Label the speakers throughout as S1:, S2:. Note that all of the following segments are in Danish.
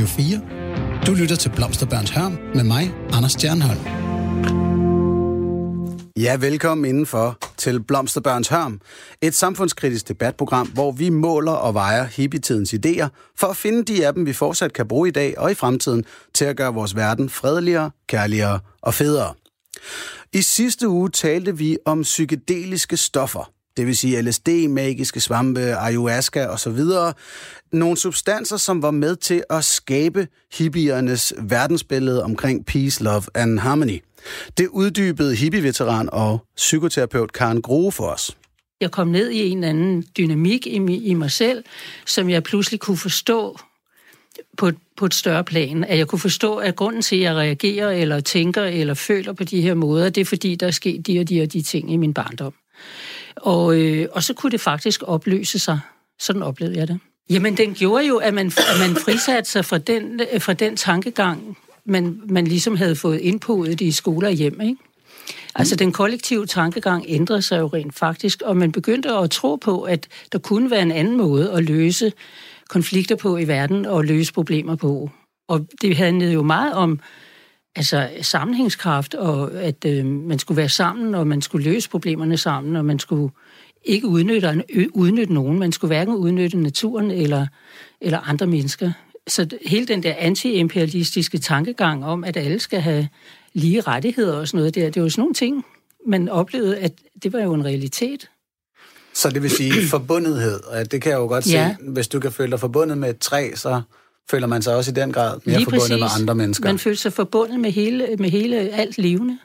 S1: Radio 4. Du lytter til Blomsterbørns Hørm med mig, Anders Stjernholm.
S2: Ja, velkommen indenfor til Blomsterbørns Hørm, et samfundskritisk debatprogram, hvor vi måler og vejer hippietidens idéer for at finde de af dem, vi fortsat kan bruge i dag og i fremtiden til at gøre vores verden fredeligere, kærligere og federe. I sidste uge talte vi om psykedeliske stoffer, det vil sige LSD, magiske svampe, ayahuasca osv. Nogle substanser, som var med til at skabe hippiernes verdensbillede omkring peace, love and harmony. Det uddybede hippie-veteran og psykoterapeut Karen Grohe for os.
S3: Jeg kom ned i en eller anden dynamik i, i mig selv, som jeg pludselig kunne forstå på, på et større plan. At jeg kunne forstå, at grunden til, at jeg reagerer, eller tænker, eller føler på de her måder, det er fordi, der er sket de og de og de ting i min barndom. Og, øh, og så kunne det faktisk opløse sig. Sådan oplevede jeg det. Jamen, den gjorde jo, at man, at man frisatte sig fra den, øh, fra den tankegang, man, man ligesom havde fået indpået i skoler og hjem, ikke? Altså, den kollektive tankegang ændrede sig jo rent faktisk, og man begyndte at tro på, at der kunne være en anden måde at løse konflikter på i verden og løse problemer på. Og det handlede jo meget om altså, sammenhængskraft, og at øh, man skulle være sammen, og man skulle løse problemerne sammen, og man skulle ikke udnytte, udnytte nogen. Man skulle hverken udnytte naturen eller, eller andre mennesker. Så hele den der anti-imperialistiske tankegang om, at alle skal have lige rettigheder og sådan noget der, det var sådan nogle ting, man oplevede, at det var jo en realitet.
S2: Så det vil sige forbundethed, og det kan jeg jo godt ja. se, hvis du kan føle dig forbundet med et træ, så føler man sig også i den grad mere Lige forbundet præcis. med andre mennesker.
S3: Man føler sig forbundet med hele, med hele alt levende.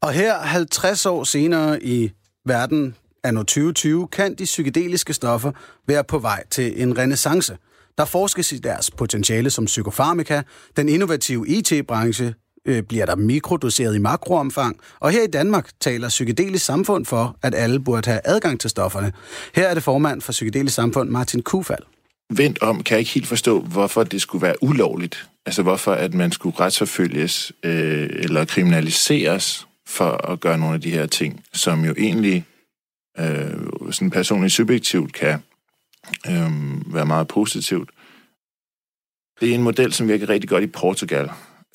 S2: Og her 50 år senere i verden, anno 2020, kan de psykedeliske stoffer være på vej til en renaissance. Der forskes i deres potentiale som psykofarmaka, den innovative IT-branche øh, bliver der mikrodoseret i makroomfang, og her i Danmark taler Psykedelisk Samfund for, at alle burde have adgang til stofferne. Her er det formand for Psykedelisk Samfund, Martin Kufald.
S4: Vendt om kan jeg ikke helt forstå, hvorfor det skulle være ulovligt. Altså hvorfor at man skulle retsforfølges øh, eller kriminaliseres for at gøre nogle af de her ting, som jo egentlig øh, sådan personligt subjektivt kan øh, være meget positivt. Det er en model, som virker rigtig godt i Portugal.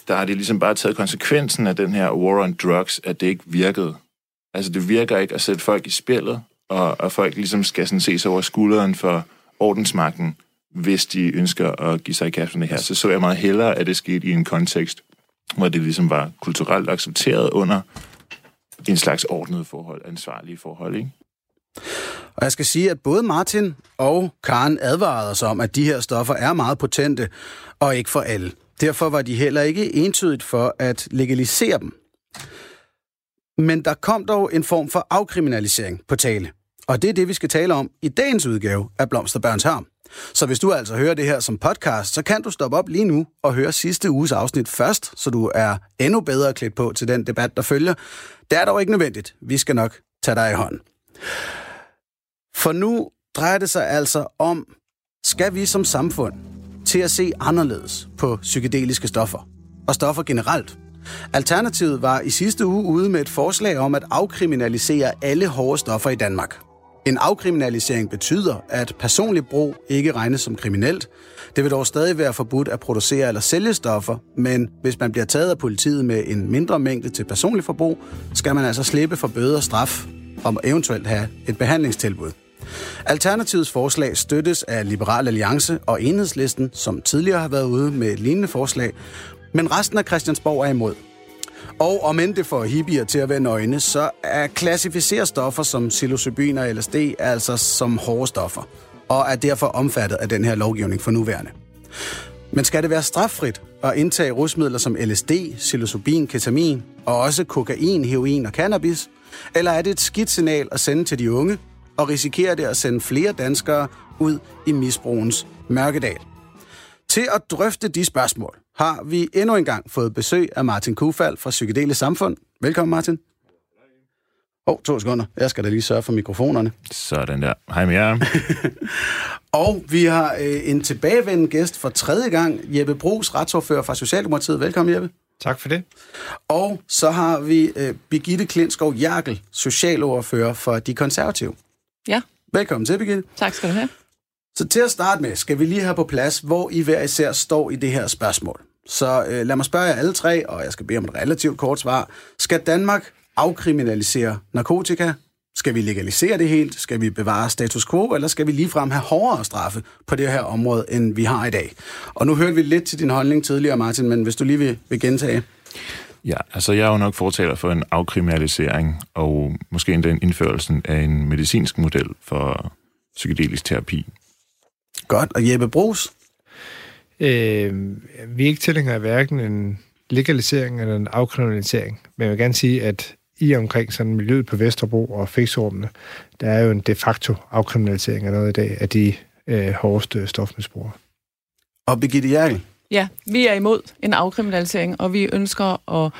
S4: Der har de ligesom bare taget konsekvensen af den her war on drugs, at det ikke virkede. Altså det virker ikke at sætte folk i spillet, og, og folk ligesom skal sådan ses over skulderen for ordensmagten, hvis de ønsker at give sig i kast med det her. Så så jeg meget hellere, at det skete i en kontekst, hvor det ligesom var kulturelt accepteret under en slags ordnet forhold, ansvarlige forhold, ikke?
S2: Og jeg skal sige, at både Martin og Karen advarede os om, at de her stoffer er meget potente, og ikke for alle. Derfor var de heller ikke entydigt for at legalisere dem. Men der kom dog en form for afkriminalisering på tale. Og det er det, vi skal tale om i dagens udgave af Blomsterbørns Harm. Så hvis du altså hører det her som podcast, så kan du stoppe op lige nu og høre sidste uges afsnit først, så du er endnu bedre klædt på til den debat, der følger. Det er dog ikke nødvendigt. Vi skal nok tage dig i hånden. For nu drejer det sig altså om, skal vi som samfund til at se anderledes på psykedeliske stoffer og stoffer generelt. Alternativet var i sidste uge ude med et forslag om at afkriminalisere alle hårde stoffer i Danmark. En afkriminalisering betyder, at personlig brug ikke regnes som kriminelt. Det vil dog stadig være forbudt at producere eller sælge stoffer, men hvis man bliver taget af politiet med en mindre mængde til personlig forbrug, skal man altså slippe for bøde og straf og eventuelt have et behandlingstilbud. Alternativets forslag støttes af Liberal Alliance og Enhedslisten, som tidligere har været ude med et lignende forslag, men resten af Christiansborg er imod. Og om end det får hippier til at være nøgne, så er klassificerer stoffer som psilocybin og LSD altså som hårde stoffer, og er derfor omfattet af den her lovgivning for nuværende. Men skal det være straffrit at indtage rusmidler som LSD, psilocybin, ketamin og også kokain, heroin og cannabis? Eller er det et skidt signal at sende til de unge, og risikerer det at sende flere danskere ud i misbrugens mørkedal? Til at drøfte de spørgsmål har vi endnu en gang fået besøg af Martin Kufald fra Psykedelisk Samfund. Velkommen, Martin. Åh, oh, to sekunder. Jeg skal da lige sørge for mikrofonerne.
S4: Sådan der. Hej med jer.
S2: og vi har øh, en tilbagevendende gæst for tredje gang, Jeppe Brugs, retsordfører fra Socialdemokratiet. Velkommen, Jeppe.
S5: Tak for det.
S2: Og så har vi øh, Birgitte Klinskov Jerkel, socialordfører for De Konservative.
S6: Ja.
S2: Velkommen til, Birgitte.
S6: Tak skal du have.
S2: Så til at starte med, skal vi lige have på plads, hvor I hver især står i det her spørgsmål. Så øh, lad mig spørge jer alle tre, og jeg skal bede om et relativt kort svar. Skal Danmark afkriminalisere narkotika? Skal vi legalisere det helt? Skal vi bevare status quo? Eller skal vi ligefrem have hårdere straffe på det her område, end vi har i dag? Og nu hørte vi lidt til din holdning tidligere, Martin, men hvis du lige vil, vil gentage.
S4: Ja, altså jeg er jo nok fortaler for en afkriminalisering, og måske endda en indførelsen af en medicinsk model for psykedelisk terapi.
S2: Godt. Og Jeppe Brugs?
S5: Øh, vi er ikke tilhængere af hverken en legalisering eller en afkriminalisering, men jeg vil gerne sige, at i omkring sådan miljøet på Vesterbro og fixrummene, der er jo en de facto afkriminalisering af noget i dag af de øh, hårdeste stofmisbrugere.
S2: Og Birgitte Jærkel?
S6: Ja, vi er imod en afkriminalisering, og vi ønsker at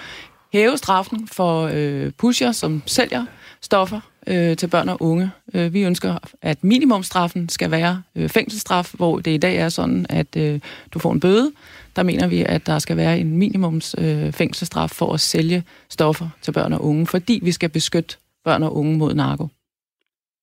S6: hæve straffen for øh, pusher, som sælger stoffer øh, til børn og unge. Øh, vi ønsker, at minimumstraffen skal være øh, fængselsstraf, hvor det i dag er sådan, at øh, du får en bøde. Der mener vi, at der skal være en minimums øh, fængselsstraf for at sælge stoffer til børn og unge, fordi vi skal beskytte børn og unge mod narko.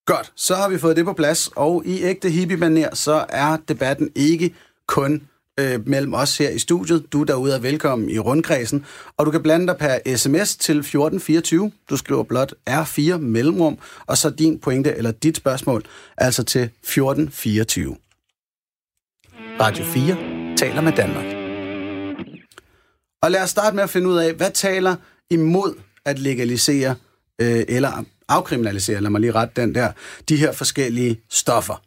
S2: Godt, så har vi fået det på plads, og i ægte hippie så er debatten ikke kun øh, mellem os her i studiet. Du derude er velkommen i rundkredsen, og du kan blande dig per sms til 1424. Du skriver blot R4 mellemrum, og så din pointe eller dit spørgsmål, altså til 1424. Radio 4 taler med Danmark. Og lad os starte med at finde ud af, hvad taler imod at legalisere øh, eller afkriminalisere, lad mig lige rette den der, de her forskellige stoffer.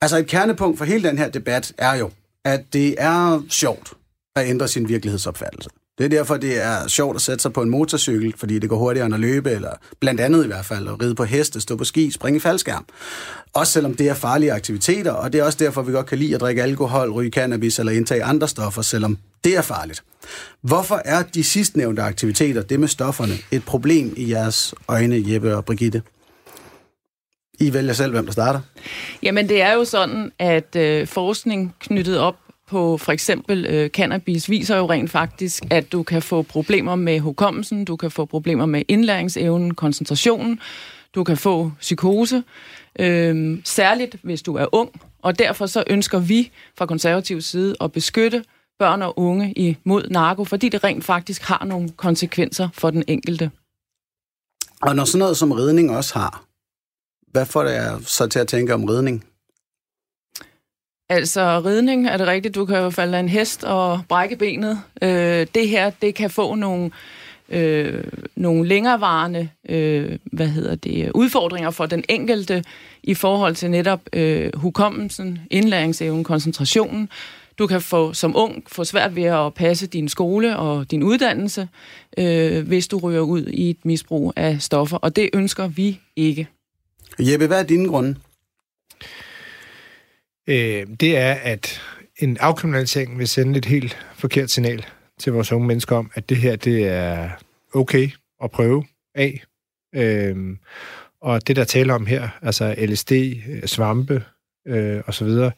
S2: Altså et kernepunkt for hele den her debat er jo, at det er sjovt at ændre sin virkelighedsopfattelse. Det er derfor, det er sjovt at sætte sig på en motorcykel, fordi det går hurtigere end at løbe, eller blandt andet i hvert fald at ride på heste, stå på ski, springe i faldskærm. Også selvom det er farlige aktiviteter, og det er også derfor, vi godt kan lide at drikke alkohol, ryge cannabis eller indtage andre stoffer, selvom det er farligt. Hvorfor er de sidstnævnte aktiviteter, det med stofferne, et problem i jeres øjne, Jeppe og Brigitte? I vælger selv, hvem der starter.
S6: Jamen, det er jo sådan, at øh, forskning knyttet op på for eksempel øh, cannabis viser jo rent faktisk, at du kan få problemer med hukommelsen, du kan få problemer med indlæringsevnen, koncentrationen, du kan få psykose, øh, særligt hvis du er ung. Og derfor så ønsker vi fra konservativ side at beskytte børn og unge imod narko, fordi det rent faktisk har nogle konsekvenser for den enkelte.
S2: Og når sådan noget som ridning også har, hvad får det så til at tænke om ridning?
S6: Altså, ridning er det rigtigt. Du kan jo falde af en hest og brække benet. Øh, det her, det kan få nogle, øh, nogle længerevarende øh, hvad hedder det, udfordringer for den enkelte i forhold til netop øh, hukommelsen, indlæringsevnen, koncentrationen. Du kan få som ung få svært ved at passe din skole og din uddannelse, øh, hvis du ryger ud i et misbrug af stoffer, og det ønsker vi ikke.
S2: Jeppe, hvad er dine grunde?
S5: Øh, det er, at en afkriminalisering vil sende et helt forkert signal til vores unge mennesker om, at det her det er okay at prøve af. Øh, og det, der taler om her, altså LSD, øh, svampe øh, og så videre,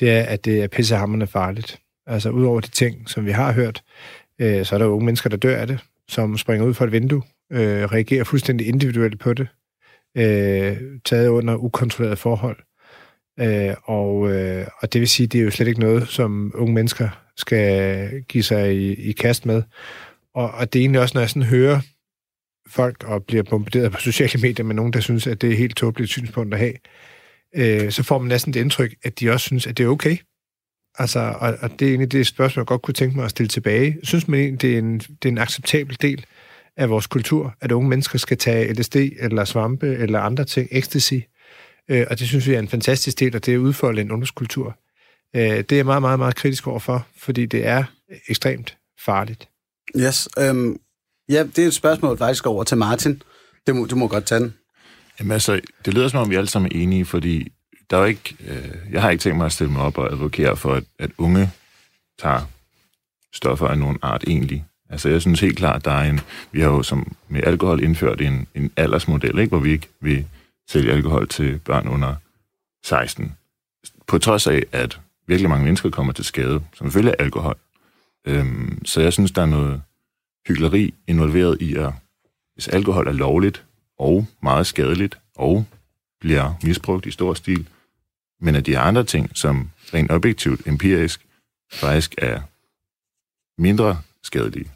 S5: det er, at det er pissehammerende farligt. Altså udover de ting, som vi har hørt, øh, så er der unge mennesker, der dør af det, som springer ud fra et vindue, øh, reagerer fuldstændig individuelt på det, øh, taget under ukontrolleret forhold. Øh, og, øh, og det vil sige, det er jo slet ikke noget, som unge mennesker skal give sig i, i kast med. Og, og det er egentlig også, når jeg sådan hører folk og bliver bombarderet på sociale medier med nogen, der synes, at det er helt tåbeligt synspunkt at have, øh, så får man næsten det indtryk, at de også synes, at det er okay. Altså, og, og det er egentlig det spørgsmål, jeg godt kunne tænke mig at stille tilbage. Synes man egentlig, det er en, det er en acceptabel del af vores kultur, at unge mennesker skal tage LSD eller svampe eller andre ting, ecstasy, øh, og det synes vi er en fantastisk del, og det er udfoldet en ungdomskultur. Øh, det er jeg meget, meget, meget kritisk overfor, fordi det er ekstremt farligt.
S2: Yes, øhm, ja, det er et spørgsmål faktisk over til Martin. Det må, du må godt tage den.
S4: Jamen altså, det lyder som om, vi alle sammen er enige, fordi der er ikke, øh, jeg har ikke tænkt mig at stille mig op og advokere for, at, at unge tager stoffer af nogen art egentlig. Altså, jeg synes helt klart, der er en... Vi har jo som med alkohol indført en, en aldersmodel, ikke? hvor vi ikke vil sælge alkohol til børn under 16. På trods af, at virkelig mange mennesker kommer til skade, som følge af alkohol. Øhm, så jeg synes, der er noget hyggeleri involveret i, at hvis alkohol er lovligt og meget skadeligt og bliver misbrugt i stor stil, men at de andre ting, som rent objektivt, empirisk, faktisk er mindre skadelige,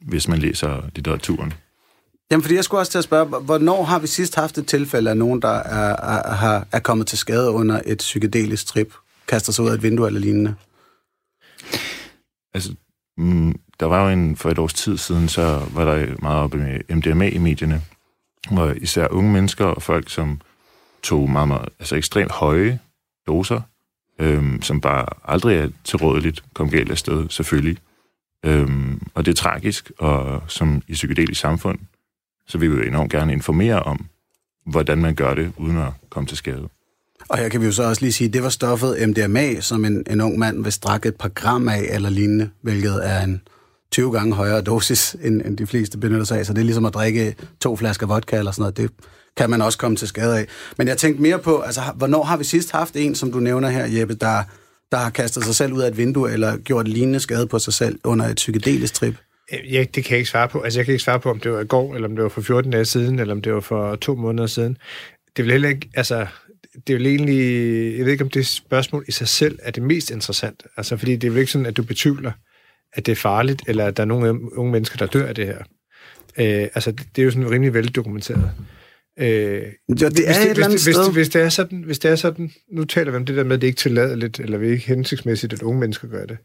S4: hvis man læser litteraturen.
S2: Jamen, fordi jeg skulle også til at spørge, hvornår har vi sidst haft et tilfælde af nogen, der er, er, er kommet til skade under et psykedelisk trip, kaster sig ud af et vindue eller lignende?
S4: Altså, mm, der var jo en, for et års tid siden, så var der meget oppe med MDMA i medierne, hvor især unge mennesker og folk, som tog meget, meget altså ekstremt høje doser, øhm, som bare aldrig er tilrådeligt, kom galt af sted, selvfølgelig. Øhm, og det er tragisk, og som i psykedelisk samfund, så vil vi jo enormt gerne informere om, hvordan man gør det, uden at komme til skade.
S2: Og her kan vi jo så også lige sige, at det var stoffet MDMA, som en, en ung mand vil strække et par gram af eller lignende, hvilket er en 20 gange højere dosis, end, end de fleste benytter sig af. Så det er ligesom at drikke to flasker vodka eller sådan noget. Det kan man også komme til skade af. Men jeg tænkte mere på, altså, hvornår har vi sidst haft en, som du nævner her, Jeppe, der, der har kastet sig selv ud af et vindue, eller gjort lignende skade på sig selv under et psykedelisk trip?
S5: Øh, ja, det kan jeg ikke svare på. Altså, jeg kan ikke svare på, om det var i går, eller om det var for 14 dage siden, eller om det var for to måneder siden. Det vil heller ikke, altså, det er jo egentlig, jeg ved ikke, om det spørgsmål i sig selv er det mest interessant. Altså, fordi det er jo ikke sådan, at du betvivler, at det er farligt, eller at der er nogle unge mennesker, der dør af det her. Øh, altså, det er jo sådan rimelig veldokumenteret.
S2: Øh, jo, det er hvis, det, et
S5: hvis, hvis, hvis, hvis, det er sådan, hvis det er sådan, nu taler vi om det der med, at det ikke er tilladeligt, eller vi ikke hensigtsmæssigt, at unge mennesker gør det.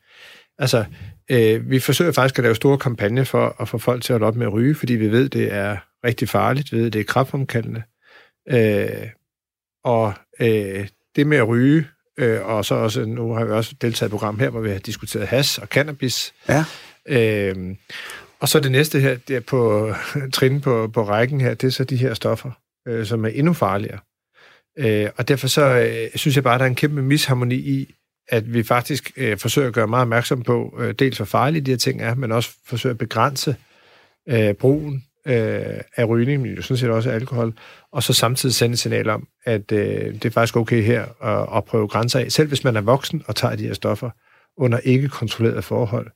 S5: Altså, øh, vi forsøger faktisk at lave store kampagner for at få folk til at holde op med at ryge, fordi vi ved, det er rigtig farligt, vi ved, det er kraftfremkaldende. Øh, og øh, det med at ryge, øh, og så også, nu har vi også deltaget i et program her, hvor vi har diskuteret has og cannabis.
S2: Ja.
S5: Øh, og så det næste her, det er på trin på, på rækken her, det er så de her stoffer, øh, som er endnu farligere. Øh, og derfor så øh, synes jeg bare, der er en kæmpe misharmoni i, at vi faktisk øh, forsøger at gøre meget opmærksom på, øh, dels hvor farlige de her ting er, men også forsøger at begrænse øh, brugen øh, af rygning, men jo sådan set også af alkohol, og så samtidig sende et signal om, at øh, det er faktisk okay her at, at prøve grænser af. Selv hvis man er voksen og tager de her stoffer under ikke kontrolleret forhold,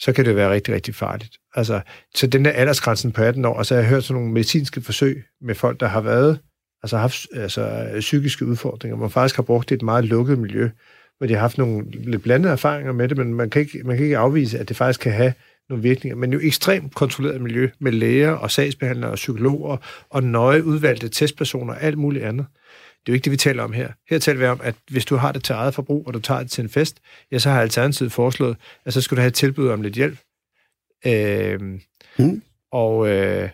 S5: så kan det være rigtig, rigtig farligt. Altså, så den der aldersgrænsen på 18 år, og jeg har hørt sådan nogle medicinske forsøg med folk, der har været, altså haft altså, psykiske udfordringer, hvor man faktisk har brugt et meget lukket miljø, hvor de har haft nogle lidt blandede erfaringer med det, men man kan ikke, man kan ikke afvise, at det faktisk kan have nogle virkninger. Men jo ekstremt kontrolleret miljø med læger og sagsbehandlere og psykologer og nøje udvalgte testpersoner og alt muligt andet. Det er jo ikke det, vi taler om her. Her taler vi om, at hvis du har det til eget forbrug, og du tager det til en fest, ja, så har Alternativet foreslået, at så skal du have et tilbud om lidt hjælp. Øh, mm. Og øh,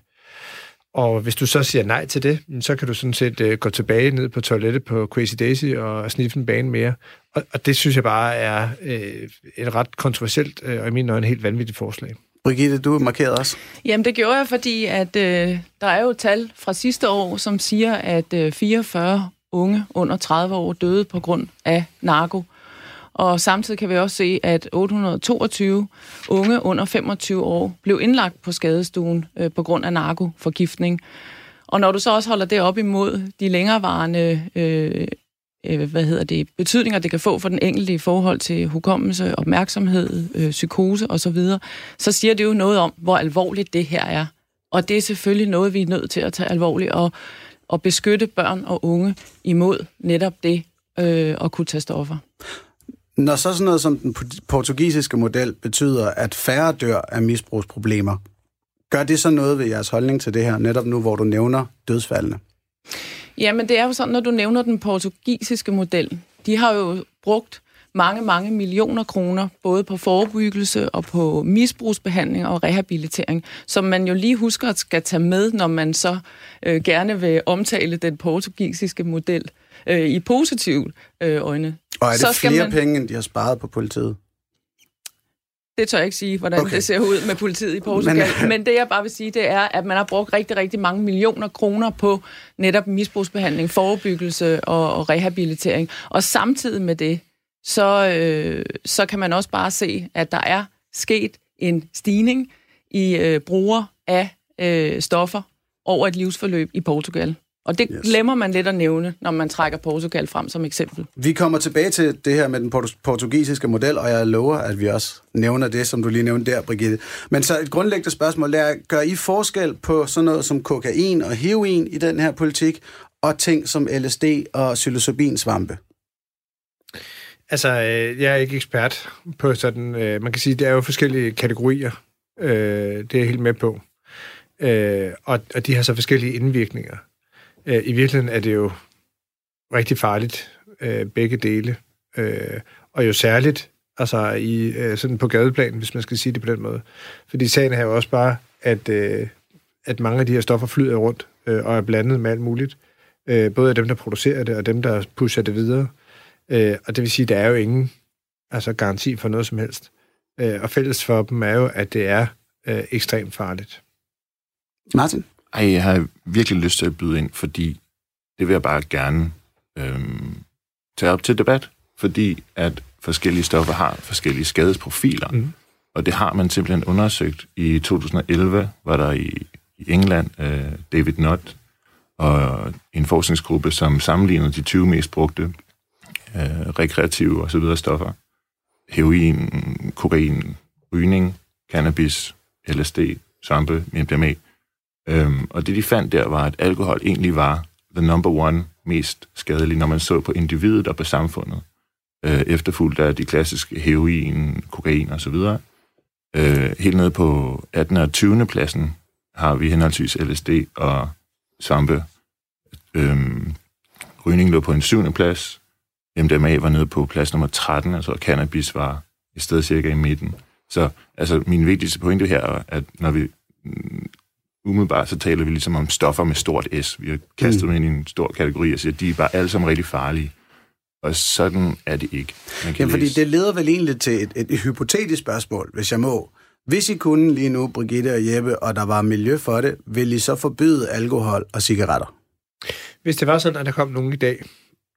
S5: og hvis du så siger nej til det, så kan du sådan set øh, gå tilbage ned på toilettet på Crazy Daisy og sniffe en bane mere. Og, og det synes jeg bare er øh, et ret kontroversielt øh, og i min øjne helt vanvittigt forslag.
S2: Brigitte, du markerede også.
S6: Jamen, det gjorde jeg, fordi at øh, der er jo tal fra sidste år, som siger, at øh, 44 unge under 30 år døde på grund af narko. Og samtidig kan vi også se, at 822 unge under 25 år blev indlagt på skadestuen øh, på grund af narkoforgiftning. Og når du så også holder det op imod de længerevarende øh, øh, hvad hedder det, betydninger, det kan få for den enkelte i forhold til hukommelse, opmærksomhed, øh, psykose osv., så, så siger det jo noget om, hvor alvorligt det her er. Og det er selvfølgelig noget, vi er nødt til at tage alvorligt og, og beskytte børn og unge imod netop det øh, at kunne tage stoffer.
S2: Når så sådan noget som den portugisiske model betyder, at færre dør af misbrugsproblemer, gør det så noget ved jeres holdning til det her, netop nu, hvor du nævner dødsfaldene?
S6: Jamen, det er jo sådan, når du nævner den portugisiske model. De har jo brugt mange, mange millioner kroner, både på forebyggelse og på misbrugsbehandling og rehabilitering, som man jo lige husker at skal tage med, når man så øh, gerne vil omtale den portugisiske model øh, i positivt øh, øjne.
S2: Og er det så flere man... penge, end de har sparet på politiet?
S6: Det tør jeg ikke sige, hvordan okay. det ser ud med politiet i Portugal. Men, Men det, jeg bare vil sige, det er, at man har brugt rigtig, rigtig mange millioner kroner på netop misbrugsbehandling, forebyggelse og, og rehabilitering. Og samtidig med det, så, øh, så kan man også bare se, at der er sket en stigning i øh, brugere af øh, stoffer over et livsforløb i Portugal. Og det yes. glemmer man lidt at nævne, når man trækker Portugal frem som eksempel.
S2: Vi kommer tilbage til det her med den portugisiske model, og jeg lover, at vi også nævner det, som du lige nævnte der, Brigitte. Men så et grundlæggende spørgsmål er, gør I forskel på sådan noget som kokain og heroin i den her politik, og ting som LSD og psilocybinsvampe?
S5: Altså, øh, jeg er ikke ekspert på sådan... Øh, man kan sige, der er jo forskellige kategorier. Øh, det er jeg helt med på. Øh, og, og de har så forskellige indvirkninger. Øh, I virkeligheden er det jo rigtig farligt, øh, begge dele. Øh, og jo særligt altså i, øh, sådan på gadeplan, hvis man skal sige det på den måde. Fordi sagen er jo også bare, at, øh, at mange af de her stoffer flyder rundt øh, og er blandet med alt muligt. Øh, både af dem, der producerer det, og dem, der pusher det videre. Øh, og det vil sige, at der er jo ingen altså garanti for noget som helst. Øh, og fælles for dem er jo, at det er øh, ekstremt farligt.
S2: Martin?
S4: Ej, jeg har virkelig lyst til at byde ind, fordi det vil jeg bare gerne øhm, tage op til debat, fordi at forskellige stoffer har forskellige skadesprofiler. Mm. Og det har man simpelthen undersøgt. I 2011 var der i, i England øh, David Nutt og en forskningsgruppe, som sammenlignede de 20 mest brugte øh, rekreative og så videre stoffer. Heroin, kokain, rygning, cannabis, LSD, svampe, MDMA. Øhm, og det, de fandt der, var, at alkohol egentlig var the number one mest skadelige, når man så på individet og på samfundet. Øh, efterfulgt af de klassiske heroin, kokain og så videre. Øh, helt nede på 18. og 20. pladsen har vi henholdsvis LSD og svampe. Øhm, rygning lå på en 7. plads. MDMA var nede på plads nummer 13, altså cannabis var et sted cirka i midten. Så altså, min vigtigste pointe her er, at når vi mm, umiddelbart, så taler vi ligesom om stoffer med stort S. Vi har kastet mm. dem ind i en stor kategori og siger, at de er bare alle sammen rigtig farlige. Og sådan er det ikke.
S2: Man kan Jamen, fordi det leder vel egentlig til et, et, et hypotetisk spørgsmål, hvis jeg må. Hvis I kunne lige nu, Brigitte og Jeppe, og der var miljø for det, vil I så forbyde alkohol og cigaretter?
S5: Hvis det var sådan, at der kom nogen i dag,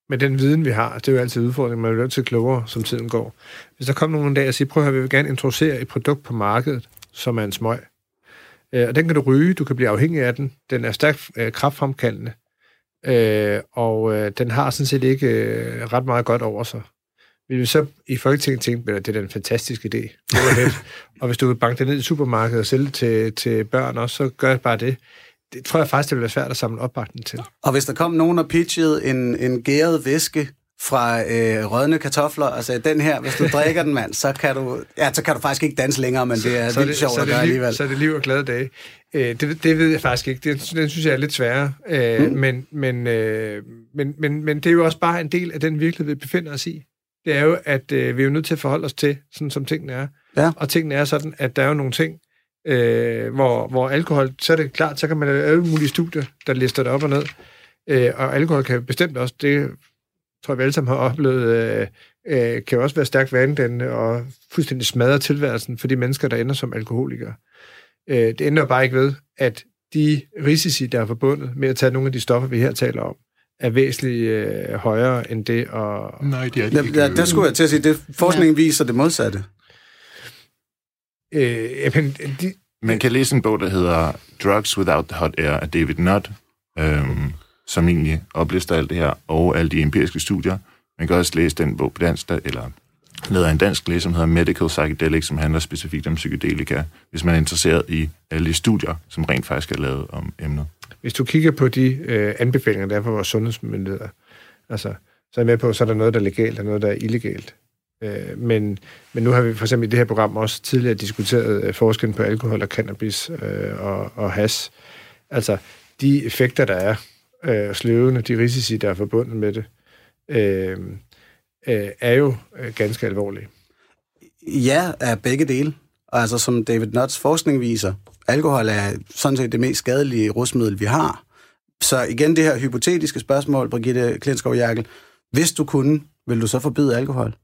S5: med den viden, vi har, det er jo altid udfordring, man er nødt til klogere, som tiden går. Hvis der kom nogen en dag og siger, prøv at høre, vi vil gerne introducere et produkt på markedet, som er en smøg. Øh, og den kan du ryge, du kan blive afhængig af den. Den er stærkt øh, kraftfremkaldende. Øh, og øh, den har sådan set ikke øh, ret meget godt over sig. Vi vil så i Folketinget tænke, at det er en fantastisk idé. Det og hvis du vil banke det ned i supermarkedet og sælge det til, til børn også, så gør bare det. Det tror jeg faktisk, det vil være svært at samle opbakning til.
S2: Og hvis der kom nogen og pitchede en, en gæret væske fra øh, rødne kartofler, altså den her, hvis du drikker den, mand, så kan du, ja, så kan du faktisk ikke danse længere, men det er så vildt sjovt at gøre alligevel.
S5: Så er det liv og glade dage. Øh, det, det ved jeg faktisk ikke. Det, den synes jeg er lidt sværere. Øh, mm. men, men, øh, men, men, men det er jo også bare en del af den virkelighed, vi befinder os i. Det er jo, at øh, vi er jo nødt til at forholde os til, sådan som tingene er. Ja. Og tingene er sådan, at der er jo nogle ting, øh, hvor, hvor alkohol, så er det klart, så kan man lave alle mulige studier, der lister det op og ned. Øh, og alkohol kan bestemt også, det tror jeg, vi alle sammen har oplevet, øh, øh, kan jo også være stærkt vandende og fuldstændig smadre tilværelsen for de mennesker, der ender som alkoholikere. Øh, det ender bare ikke ved, at de risici, der er forbundet med at tage nogle af de stoffer, vi her taler om, er væsentligt øh, højere end det. Og...
S4: Nej, det er det
S2: ikke. Ja, der skulle jeg til at sige, det forskningen viser det modsatte.
S4: Øh, men, de... Man kan læse en bog, der hedder Drugs Without the Hot Air af David Nutt, øhm, som egentlig oplister alt det her, og alle de empiriske studier. Man kan også læse den bog på dansk, der, eller lavet en dansk læge, som hedder Medical Psychedelics, som handler specifikt om psykedelika, hvis man er interesseret i alle de studier, som rent faktisk er lavet om emnet.
S5: Hvis du kigger på de øh, anbefalinger, der er fra vores sundhedsmyndigheder, altså, så er jeg med på, så er der noget, der er legalt, og noget, der er illegalt. Øh, men, men nu har vi for eksempel i det her program også tidligere diskuteret øh, forskellen på alkohol og cannabis øh, og, og has. Altså, de effekter, der er, øh, sløvende, de risici, der er forbundet med det, øh, øh, er jo øh, ganske alvorlige.
S2: Ja, er begge dele. Altså, som David Nutts forskning viser, alkohol er sådan set det mest skadelige rusmiddel, vi har. Så igen det her hypotetiske spørgsmål, Brigitte Klinskov Jerkel. Hvis du kunne, vil du så forbyde alkohol?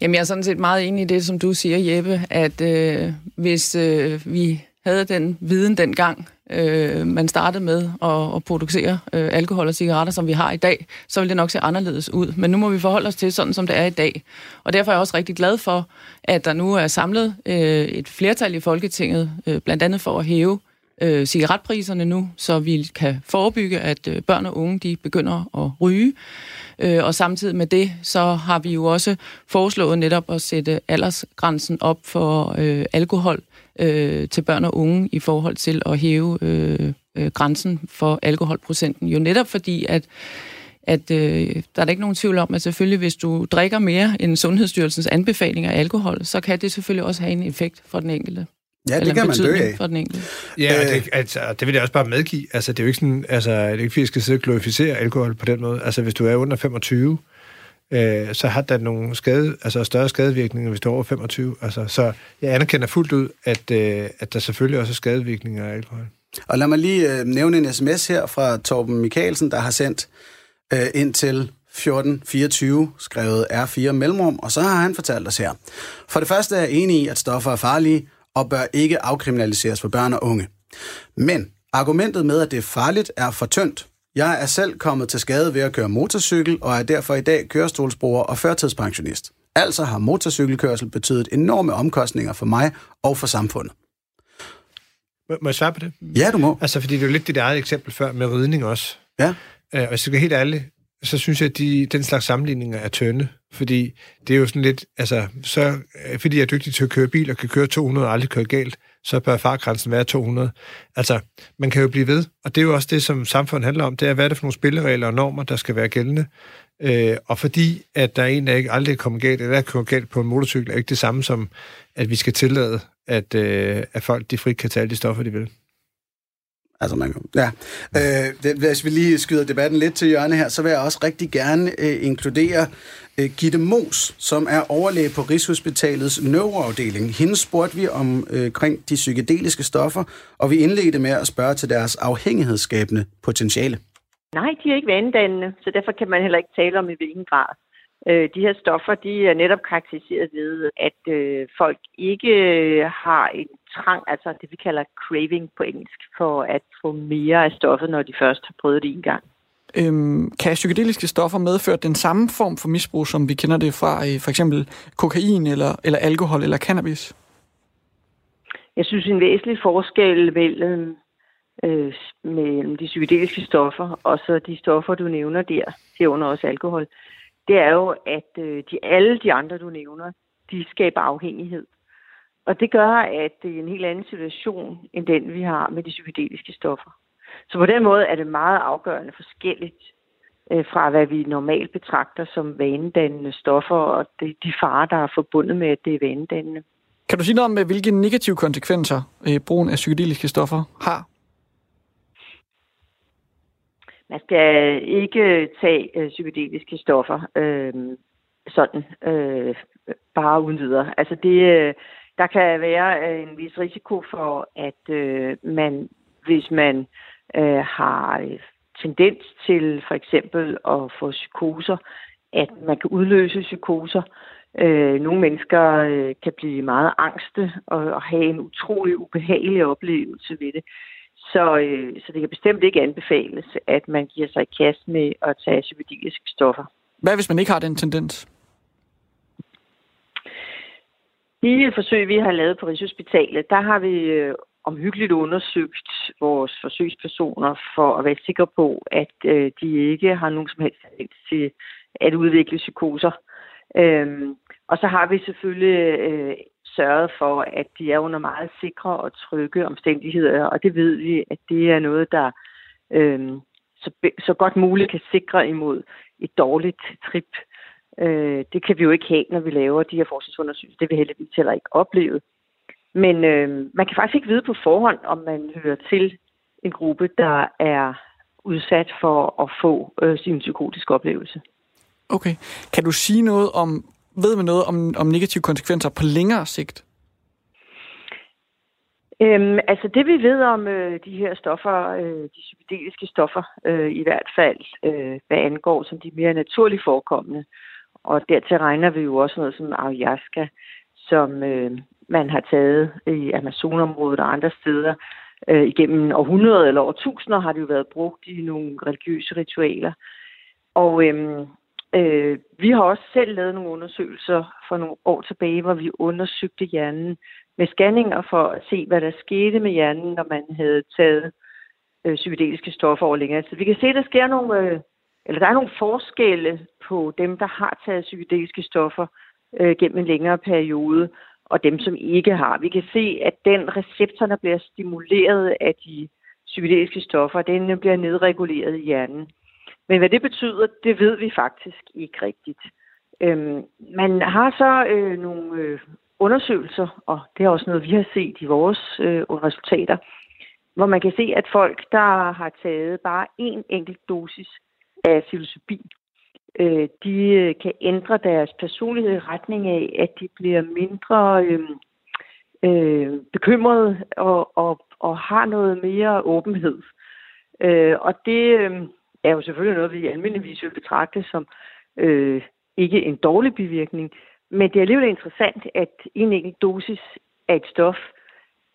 S6: Jamen, jeg er sådan set meget enig i det, som du siger, Jeppe, at øh, hvis øh, vi havde den viden dengang, øh, man startede med at, at producere øh, alkohol og cigaretter, som vi har i dag, så ville det nok se anderledes ud. Men nu må vi forholde os til sådan, som det er i dag. Og derfor er jeg også rigtig glad for, at der nu er samlet øh, et flertal i Folketinget, øh, blandt andet for at hæve øh, cigaretpriserne nu, så vi kan forebygge, at øh, børn og unge de begynder at ryge. Øh, og samtidig med det, så har vi jo også foreslået netop at sætte aldersgrænsen op for øh, alkohol øh, til børn og unge i forhold til at hæve øh, øh, grænsen for alkoholprocenten. Jo netop fordi, at at øh, der er da ikke nogen tvivl om, at selvfølgelig hvis du drikker mere end Sundhedsstyrelsens anbefalinger af alkohol, så kan det selvfølgelig også have en effekt for den enkelte.
S2: Ja, det
S6: Eller
S2: kan man dø af.
S6: For den enkelte.
S5: Ja,
S2: Øh.
S5: øh, det, altså, det vil jeg også bare medgive. Altså, det er jo ikke sådan, altså, det er ikke, fordi jeg skal sidde og glorificere alkohol på den måde. Altså, hvis du er under 25, øh, så har der nogle skade, altså større skadevirkninger, hvis du er over 25. Altså, så jeg anerkender fuldt ud, at, øh, at der selvfølgelig også er skadevirkninger af alkohol.
S2: Og lad mig lige øh, nævne en sms her fra Torben Michaelsen, der har sendt øh, ind til 1424, skrevet R4 mellemrum, og så har han fortalt os her. For det første er jeg enig i, at stoffer er farlige og bør ikke afkriminaliseres for børn og unge. Men argumentet med, at det er farligt, er for tyndt. Jeg er selv kommet til skade ved at køre motorcykel, og er derfor i dag kørestolsbruger og førtidspensionist. Altså har motorcykelkørsel betydet enorme omkostninger for mig og for samfundet.
S5: Må, må jeg svare på det?
S2: Ja, du må.
S5: Altså, fordi det er jo lidt dit eget eksempel før med ridning også.
S2: Ja.
S5: Øh, og jeg skal helt ærlig, så synes jeg, at de, den slags sammenligninger er tynde. Fordi det er jo sådan lidt, altså, så, øh, fordi jeg er dygtig til at køre bil og kan køre 200 og aldrig køre galt, så bør fartgrænsen være 200. Altså, man kan jo blive ved, og det er jo også det, som samfundet handler om, det er, hvad er det for nogle spilleregler og normer, der skal være gældende. Øh, og fordi, at der er en, der ikke aldrig er kommet galt, eller er kommet galt på en motorcykel, er ikke det samme som, at vi skal tillade, at, øh, at folk de frit kan tage alle de stoffer, de vil.
S2: Altså, man, ja. Øh, det, hvis vi lige skyder debatten lidt til hjørne her, så vil jeg også rigtig gerne øh, inkludere øh, Gitte Mos, som er overlæge på Rigshospitalets neuroafdeling. Hende spurgte vi om øh, de psykedeliske stoffer, og vi indledte med at spørge til deres afhængighedsskabende potentiale.
S7: Nej, de er ikke vanedannende, så derfor kan man heller ikke tale om i hvilken grad. Øh, de her stoffer, de er netop karakteriseret ved, at øh, folk ikke øh, har en trang, altså det vi kalder craving på engelsk, for at få mere af stoffet, når de først har prøvet det en gang.
S8: Øhm, kan psykedeliske stoffer medføre den samme form for misbrug, som vi kender det fra øh, for eksempel kokain eller, eller alkohol eller cannabis?
S7: Jeg synes, en væsentlig forskel mellem, øh, mellem de psykedeliske stoffer og så de stoffer, du nævner der, herunder også alkohol, det er jo, at øh, de, alle de andre, du nævner, de skaber afhængighed. Og det gør, at det er en helt anden situation, end den, vi har med de psykedeliske stoffer. Så på den måde er det meget afgørende forskelligt øh, fra, hvad vi normalt betragter som vanedannende stoffer, og de, de farer, der er forbundet med, at det er vanedannende.
S8: Kan du sige noget om, øh, hvilke negative konsekvenser øh, brugen af psykedeliske stoffer har?
S7: Man skal ikke tage øh, psykedeliske stoffer øh, sådan øh, bare uden videre. Altså det, øh, der kan være øh, en vis risiko for, at øh, man, hvis man øh, har øh, tendens til for eksempel at få psykoser, at man kan udløse psykoser. Øh, nogle mennesker øh, kan blive meget angste og, og have en utrolig ubehagelig oplevelse ved det. Så, øh, så det kan bestemt ikke anbefales, at man giver sig i kast med at tage psykedeliske stoffer.
S8: Hvad hvis man ikke har den tendens?
S7: I et forsøg, vi har lavet på Rigshospitalet, der har vi øh, omhyggeligt undersøgt vores forsøgspersoner for at være sikre på, at øh, de ikke har nogen som helst tendens til at udvikle psykoser. Øhm, og så har vi selvfølgelig øh, sørget for, at de er under meget sikre og trygge omstændigheder, og det ved vi, at det er noget, der øh, så, så godt muligt kan sikre imod et dårligt trip. Øh, det kan vi jo ikke have, når vi laver de her forskningsundersøgelser. Det vil heldigvis heller ikke opleve. Men øh, man kan faktisk ikke vide på forhånd, om man hører til en gruppe, der er udsat for at få øh, sin psykotiske oplevelse.
S8: Okay. Kan du sige noget om, ved man noget om, om negative konsekvenser på længere sigt?
S7: Øhm, altså det vi ved om øh, de her stoffer, øh, de psykedeliske stoffer, øh, i hvert fald øh, hvad angår som de mere naturligt forekommende, og dertil regner vi jo også noget som ayahuasca, som øh, man har taget i Amazonområdet og andre steder. Øh, igennem århundreder eller årtusinder har det jo været brugt i nogle religiøse ritualer. Og øh, øh, vi har også selv lavet nogle undersøgelser for nogle år tilbage, hvor vi undersøgte hjernen med scanninger for at se, hvad der skete med hjernen, når man havde taget øh, psykedeliske stoffer over længere tid. Vi kan se, at der sker nogle, øh, eller der er nogle forskelle på dem, der har taget psykedeliske stoffer øh, gennem en længere periode, og dem, som ikke har. Vi kan se, at den receptor, der bliver stimuleret af de psykedeliske stoffer, den bliver nedreguleret i hjernen. Men hvad det betyder, det ved vi faktisk ikke rigtigt. Øhm, man har så øh, nogle øh, undersøgelser, og det er også noget, vi har set i vores øh, resultater, hvor man kan se, at folk, der har taget bare en enkelt dosis af filosofi, øh, de øh, kan ændre deres personlighed i retning af, at de bliver mindre øh, øh, bekymrede og, og, og har noget mere åbenhed. Øh, og det øh, er jo selvfølgelig noget, vi almindeligvis vil betragte som øh, ikke en dårlig bivirkning, men det er alligevel interessant, at en enkelt dosis af et stof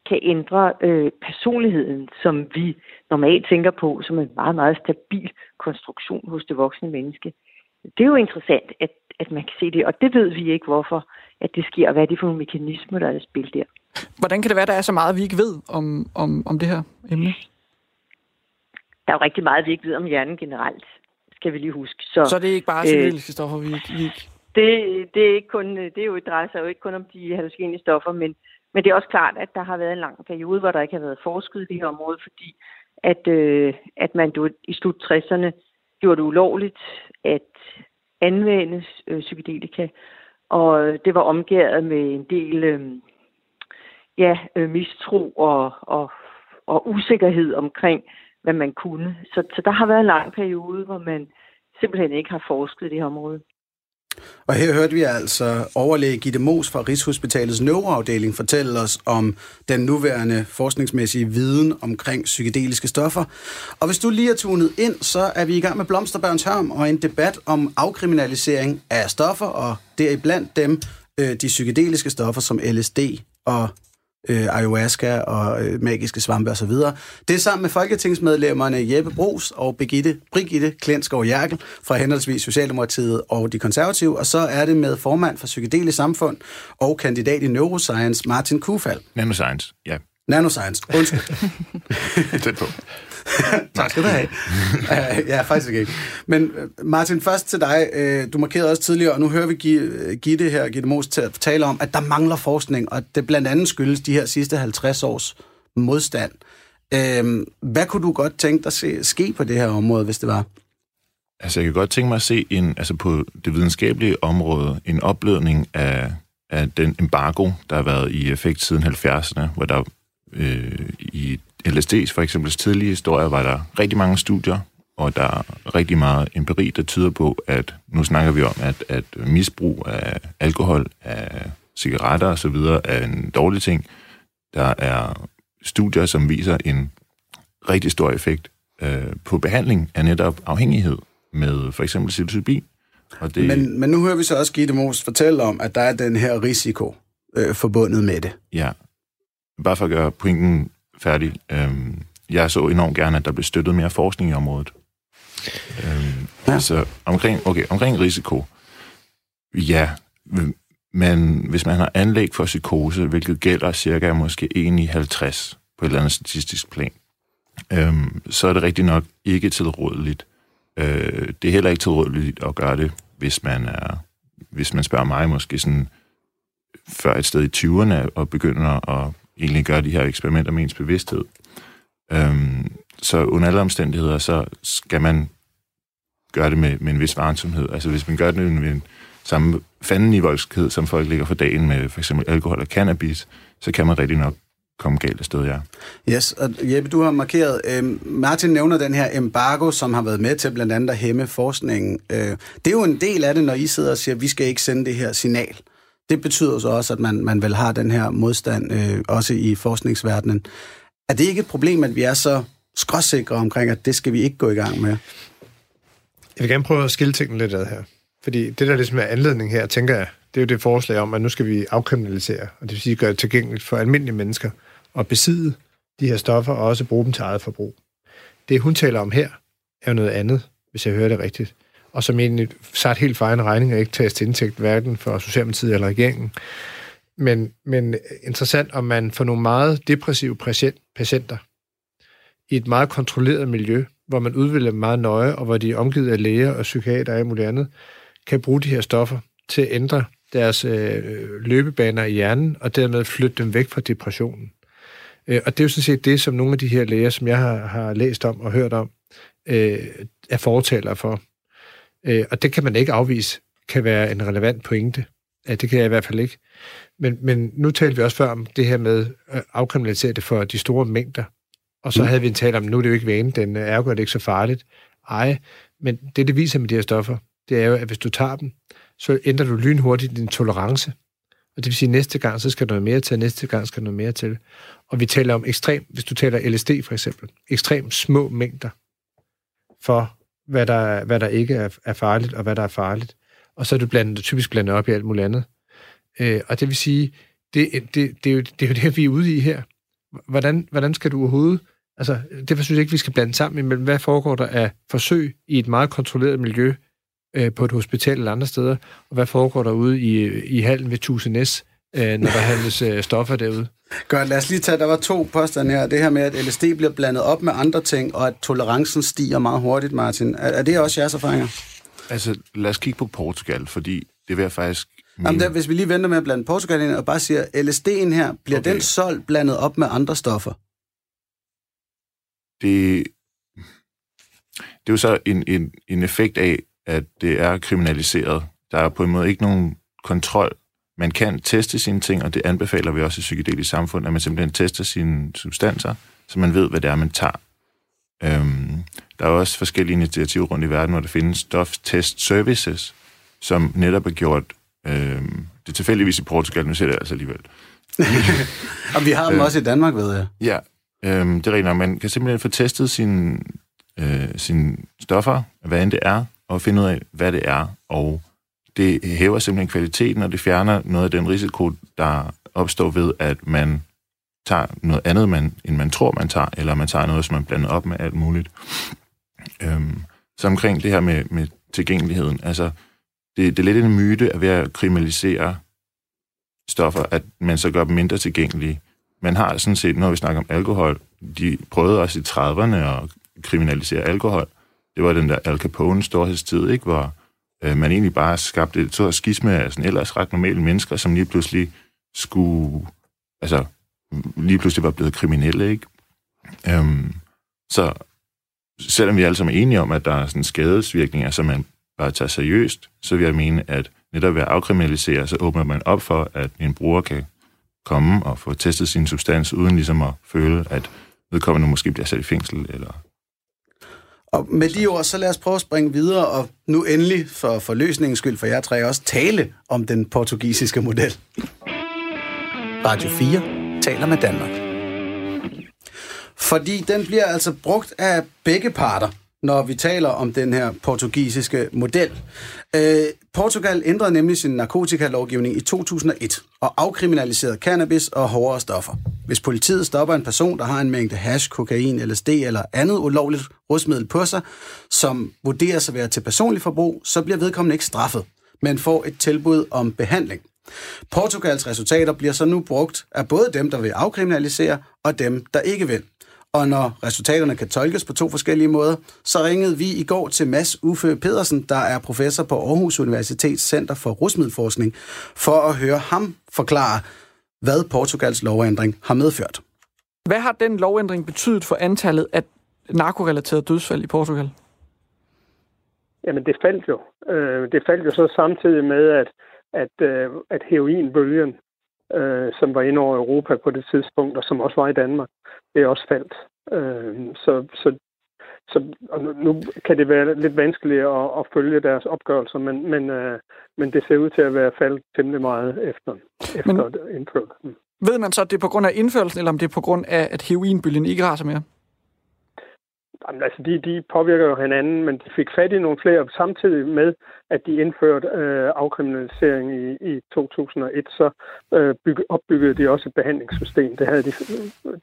S7: kan ændre øh, personligheden, som vi normalt tænker på som en meget, meget stabil konstruktion hos det voksne menneske. Det er jo interessant, at, at man kan se det, og det ved vi ikke, hvorfor at det sker, og hvad er det for nogle mekanismer, der er spil der.
S8: Hvordan kan det være, der er så meget, vi ikke ved om, om, om det her emne?
S7: Der er jo rigtig meget, vi ikke ved om hjernen generelt, skal vi lige huske. Så,
S8: så det er ikke bare psykedeliske øh, stoffer, vi ikke, vi ikke...
S7: Det, det, er ikke kun, det er jo, drejer sig jo ikke kun om de hallucinogene stoffer, men, men det er også klart, at der har været en lang periode, hvor der ikke har været forsket i det her område, fordi at, øh, at man i slut 60'erne gjorde det ulovligt at anvende øh, psykedelika, og det var omgået med en del øh, ja, øh, mistro og, og, og usikkerhed omkring, hvad man kunne. Så, så der har været en lang periode, hvor man simpelthen ikke har forsket i det her område.
S2: Og her hørte vi altså overlæge Gitte Mos fra Rigshospitalets neuroafdeling fortælle os om den nuværende forskningsmæssige viden omkring psykedeliske stoffer. Og hvis du lige er tunet ind, så er vi i gang med Blomsterbørns Hørm og en debat om afkriminalisering af stoffer, og deriblandt dem øh, de psykedeliske stoffer som LSD og øh, ayahuasca og øh, magiske svampe osv. Det er sammen med folketingsmedlemmerne Jeppe Bros og Birgitte, Brigitte Klenskov Jerkel fra henholdsvis Socialdemokratiet og de konservative, og så er det med formand for Psykedelisk Samfund og kandidat i Neuroscience Martin Kufald.
S4: Nanoscience, ja.
S2: Nanoscience, undskyld.
S4: Tæt på.
S2: tak skal du have. uh, ja, faktisk ikke. Men øh, Martin, først til dig. Uh, du markerede også tidligere, og nu hører vi Gitte her, Gitte Mos, til at tale om, at der mangler forskning, og det blandt andet skyldes de her sidste 50 års modstand. Uh, hvad kunne du godt tænke dig se, ske på det her område, hvis det var?
S4: Altså, jeg kan godt tænke mig at se en, altså på det videnskabelige område en opblødning af, af den embargo, der har været i effekt siden 70'erne, hvor der øh, i LSD's for eksempel tidlige historier var der rigtig mange studier, og der er rigtig meget empiri, der tyder på, at nu snakker vi om, at, at misbrug af alkohol, af cigaretter osv. er en dårlig ting. Der er studier, som viser en rigtig stor effekt øh, på behandling af netop afhængighed med for eksempel psilocybin.
S2: Og det... men, men nu hører vi så også Gitte Mos fortælle om, at der er den her risiko øh, forbundet med det.
S4: Ja, bare for at gøre pointen færdig. Øhm, jeg så enormt gerne, at der blev støttet mere forskning i området. Øhm, ja. Altså, omkring, okay, omkring risiko. Ja, men hvis man har anlæg for psykose, hvilket gælder cirka måske 1 i 50 på et eller andet statistisk plan, øhm, så er det rigtig nok ikke tilrådeligt. Øh, det er heller ikke tilrådeligt at gøre det, hvis man er, hvis man spørger mig, måske sådan før et sted i 20'erne og begynder at egentlig gøre de her eksperimenter med ens bevidsthed. Øhm, så under alle omstændigheder, så skal man gøre det med, med en vis varsomhed. Altså hvis man gør det med en samme fandenivoldskhed, som folk ligger for dagen med for eksempel alkohol og cannabis, så kan man rigtig nok komme galt af sted, ja.
S2: Yes, og Jeppe, du har markeret, øh, Martin nævner den her embargo, som har været med til blandt andet at hæmme forskningen. Øh, det er jo en del af det, når I sidder og siger, at vi skal ikke sende det her signal. Det betyder så også, at man, man vel har den her modstand øh, også i forskningsverdenen. Er det ikke et problem, at vi er så skråsikre omkring, at det skal vi ikke gå i gang med?
S5: Jeg vil gerne prøve at skille tingene lidt ad her. Fordi det, der ligesom er anledning her, tænker jeg, det er jo det forslag om, at nu skal vi afkriminalisere, og det vil sige gøre det tilgængeligt for almindelige mennesker at besidde de her stoffer og også bruge dem til eget forbrug. Det, hun taler om her, er jo noget andet, hvis jeg hører det rigtigt og som egentlig sat helt for egen regning og ikke tages til indtægt hverken for Socialdemokratiet eller regeringen. Men, men interessant, om man får nogle meget depressive patienter i et meget kontrolleret miljø, hvor man udvælger meget nøje, og hvor de er omgivet af læger og psykiater og alt muligt andet, kan bruge de her stoffer til at ændre deres øh, løbebaner i hjernen, og dermed flytte dem væk fra depressionen. Øh, og det er jo sådan set det, som nogle af de her læger, som jeg har, har læst om og hørt om, øh, er fortaler for. Øh, og det kan man ikke afvise, kan være en relevant pointe. Ja, det kan jeg i hvert fald ikke. Men, men nu talte vi også før om det her med at afkriminalisere det for de store mængder. Og så mm. havde vi en tale om, nu er det jo ikke vane, den er det ikke så farligt. Ej, men det, det viser med de her stoffer, det er jo, at hvis du tager dem, så ændrer du lynhurtigt din tolerance. Og det vil sige, at næste gang, så skal der noget mere til, næste gang skal der noget mere til. Og vi taler om ekstrem, hvis du taler LSD for eksempel, ekstremt små mængder for, hvad der, hvad der ikke er, er farligt, og hvad der er farligt. Og så er du blandet, typisk blandet op i alt muligt andet. Øh, og det vil sige, det, det, det, er jo, det er jo det, vi er ude i her. Hvordan, hvordan skal du overhovedet... Altså, det synes jeg ikke, vi skal blande sammen imellem, hvad foregår der af forsøg i et meget kontrolleret miljø øh, på et hospital eller andre steder, og hvad foregår der ude i, i hallen ved Tusindes, øh, når der handles øh, stoffer derude.
S2: Godt, lad os lige tage, der var to påstande her. Det her med, at LSD bliver blandet op med andre ting, og at tolerancen stiger meget hurtigt, Martin. Er, er det også jeres erfaringer?
S4: Altså, lad os kigge på Portugal, fordi det vil jeg faktisk
S2: Jamen, der, hvis vi lige venter med at blande Portugal ind, og bare siger, LSD'en her, bliver okay. den solgt blandet op med andre stoffer?
S4: Det, det er jo så en, en, en effekt af, at det er kriminaliseret. Der er på en måde ikke nogen kontrol. Man kan teste sine ting, og det anbefaler vi også i psykedelisk samfund, at man simpelthen tester sine substanser, så man ved, hvad det er, man tager. Øhm, der er også forskellige initiativer rundt i verden, hvor der findes stoftest services, som netop er gjort Øh, det er tilfældigvis i Portugal, nu ser det altså alligevel.
S2: og vi har dem øh, også i Danmark, ved jeg.
S4: Ja, øh, det er rigtigt Man kan simpelthen få testet sine, øh, sine stoffer, hvad end det er, og finde ud af, hvad det er. Og det hæver simpelthen kvaliteten, og det fjerner noget af den risiko, der opstår ved, at man tager noget andet, man, end man tror, man tager, eller man tager noget, som man blander op med alt muligt. Øhm, så omkring det her med, med tilgængeligheden, altså det, det er lidt en myte at ved at kriminalisere stoffer, at man så gør dem mindre tilgængelige. Man har sådan set, når vi snakker om alkohol, de prøvede også i 30'erne at kriminalisere alkohol. Det var den der Al Capone storhedstid, ikke? hvor øh, man egentlig bare skabte et stort skisme af sådan ellers ret normale mennesker, som lige pludselig skulle, altså lige pludselig var blevet kriminelle, ikke? Øhm, så selvom vi alle sammen er enige om, at der er sådan skadesvirkninger, som man bare tager seriøst, så vil jeg mene, at netop ved at afkriminalisere, så åbner man op for, at en bruger kan komme og få testet sin substans, uden ligesom at føle, at vedkommende måske bliver sat i fængsel. Eller
S2: og med de ord, så lad os prøve at springe videre, og nu endelig, for, for løsningens skyld, for jeg tre også tale om den portugisiske model. Radio 4 taler med Danmark. Fordi den bliver altså brugt af begge parter – når vi taler om den her portugisiske model. Øh, Portugal ændrede nemlig sin narkotikalovgivning i 2001 og afkriminaliserede cannabis og hårdere stoffer. Hvis politiet stopper en person, der har en mængde hash, kokain, LSD eller andet ulovligt rusmiddel på sig, som vurderes at være til personlig forbrug, så bliver vedkommende ikke straffet, men får et tilbud om behandling. Portugals resultater bliver så nu brugt af både dem, der vil afkriminalisere, og dem, der ikke vil. Og når resultaterne kan tolkes på to forskellige måder, så ringede vi i går til Mads Uffe Pedersen, der er professor på Aarhus Universitets Center for Rusmiddelforskning, for at høre ham forklare, hvad Portugals lovændring har medført.
S8: Hvad har den lovændring betydet for antallet af narkorelaterede dødsfald i Portugal?
S9: Jamen, det faldt jo. Øh, det faldt jo så samtidig med, at, at, øh, at heroinbølgen, øh, som var inde over Europa på det tidspunkt, og som også var i Danmark, det er også faldt. Øh, så, så, så og nu kan det være lidt vanskeligt at, at følge deres opgørelser, men, men, øh, men det ser ud til at være faldet temmelig meget efter, efter indførelsen.
S8: Ved man så, at det er på grund af indførelsen, eller om det er på grund af, at heroinbølgen ikke raser mere?
S9: Jamen, altså, de, de påvirker jo hinanden, men de fik fat i nogle flere samtidig med, at de indførte øh, afkriminalisering i, i 2001, så øh, bygge, opbyggede de også et behandlingssystem. Det havde de,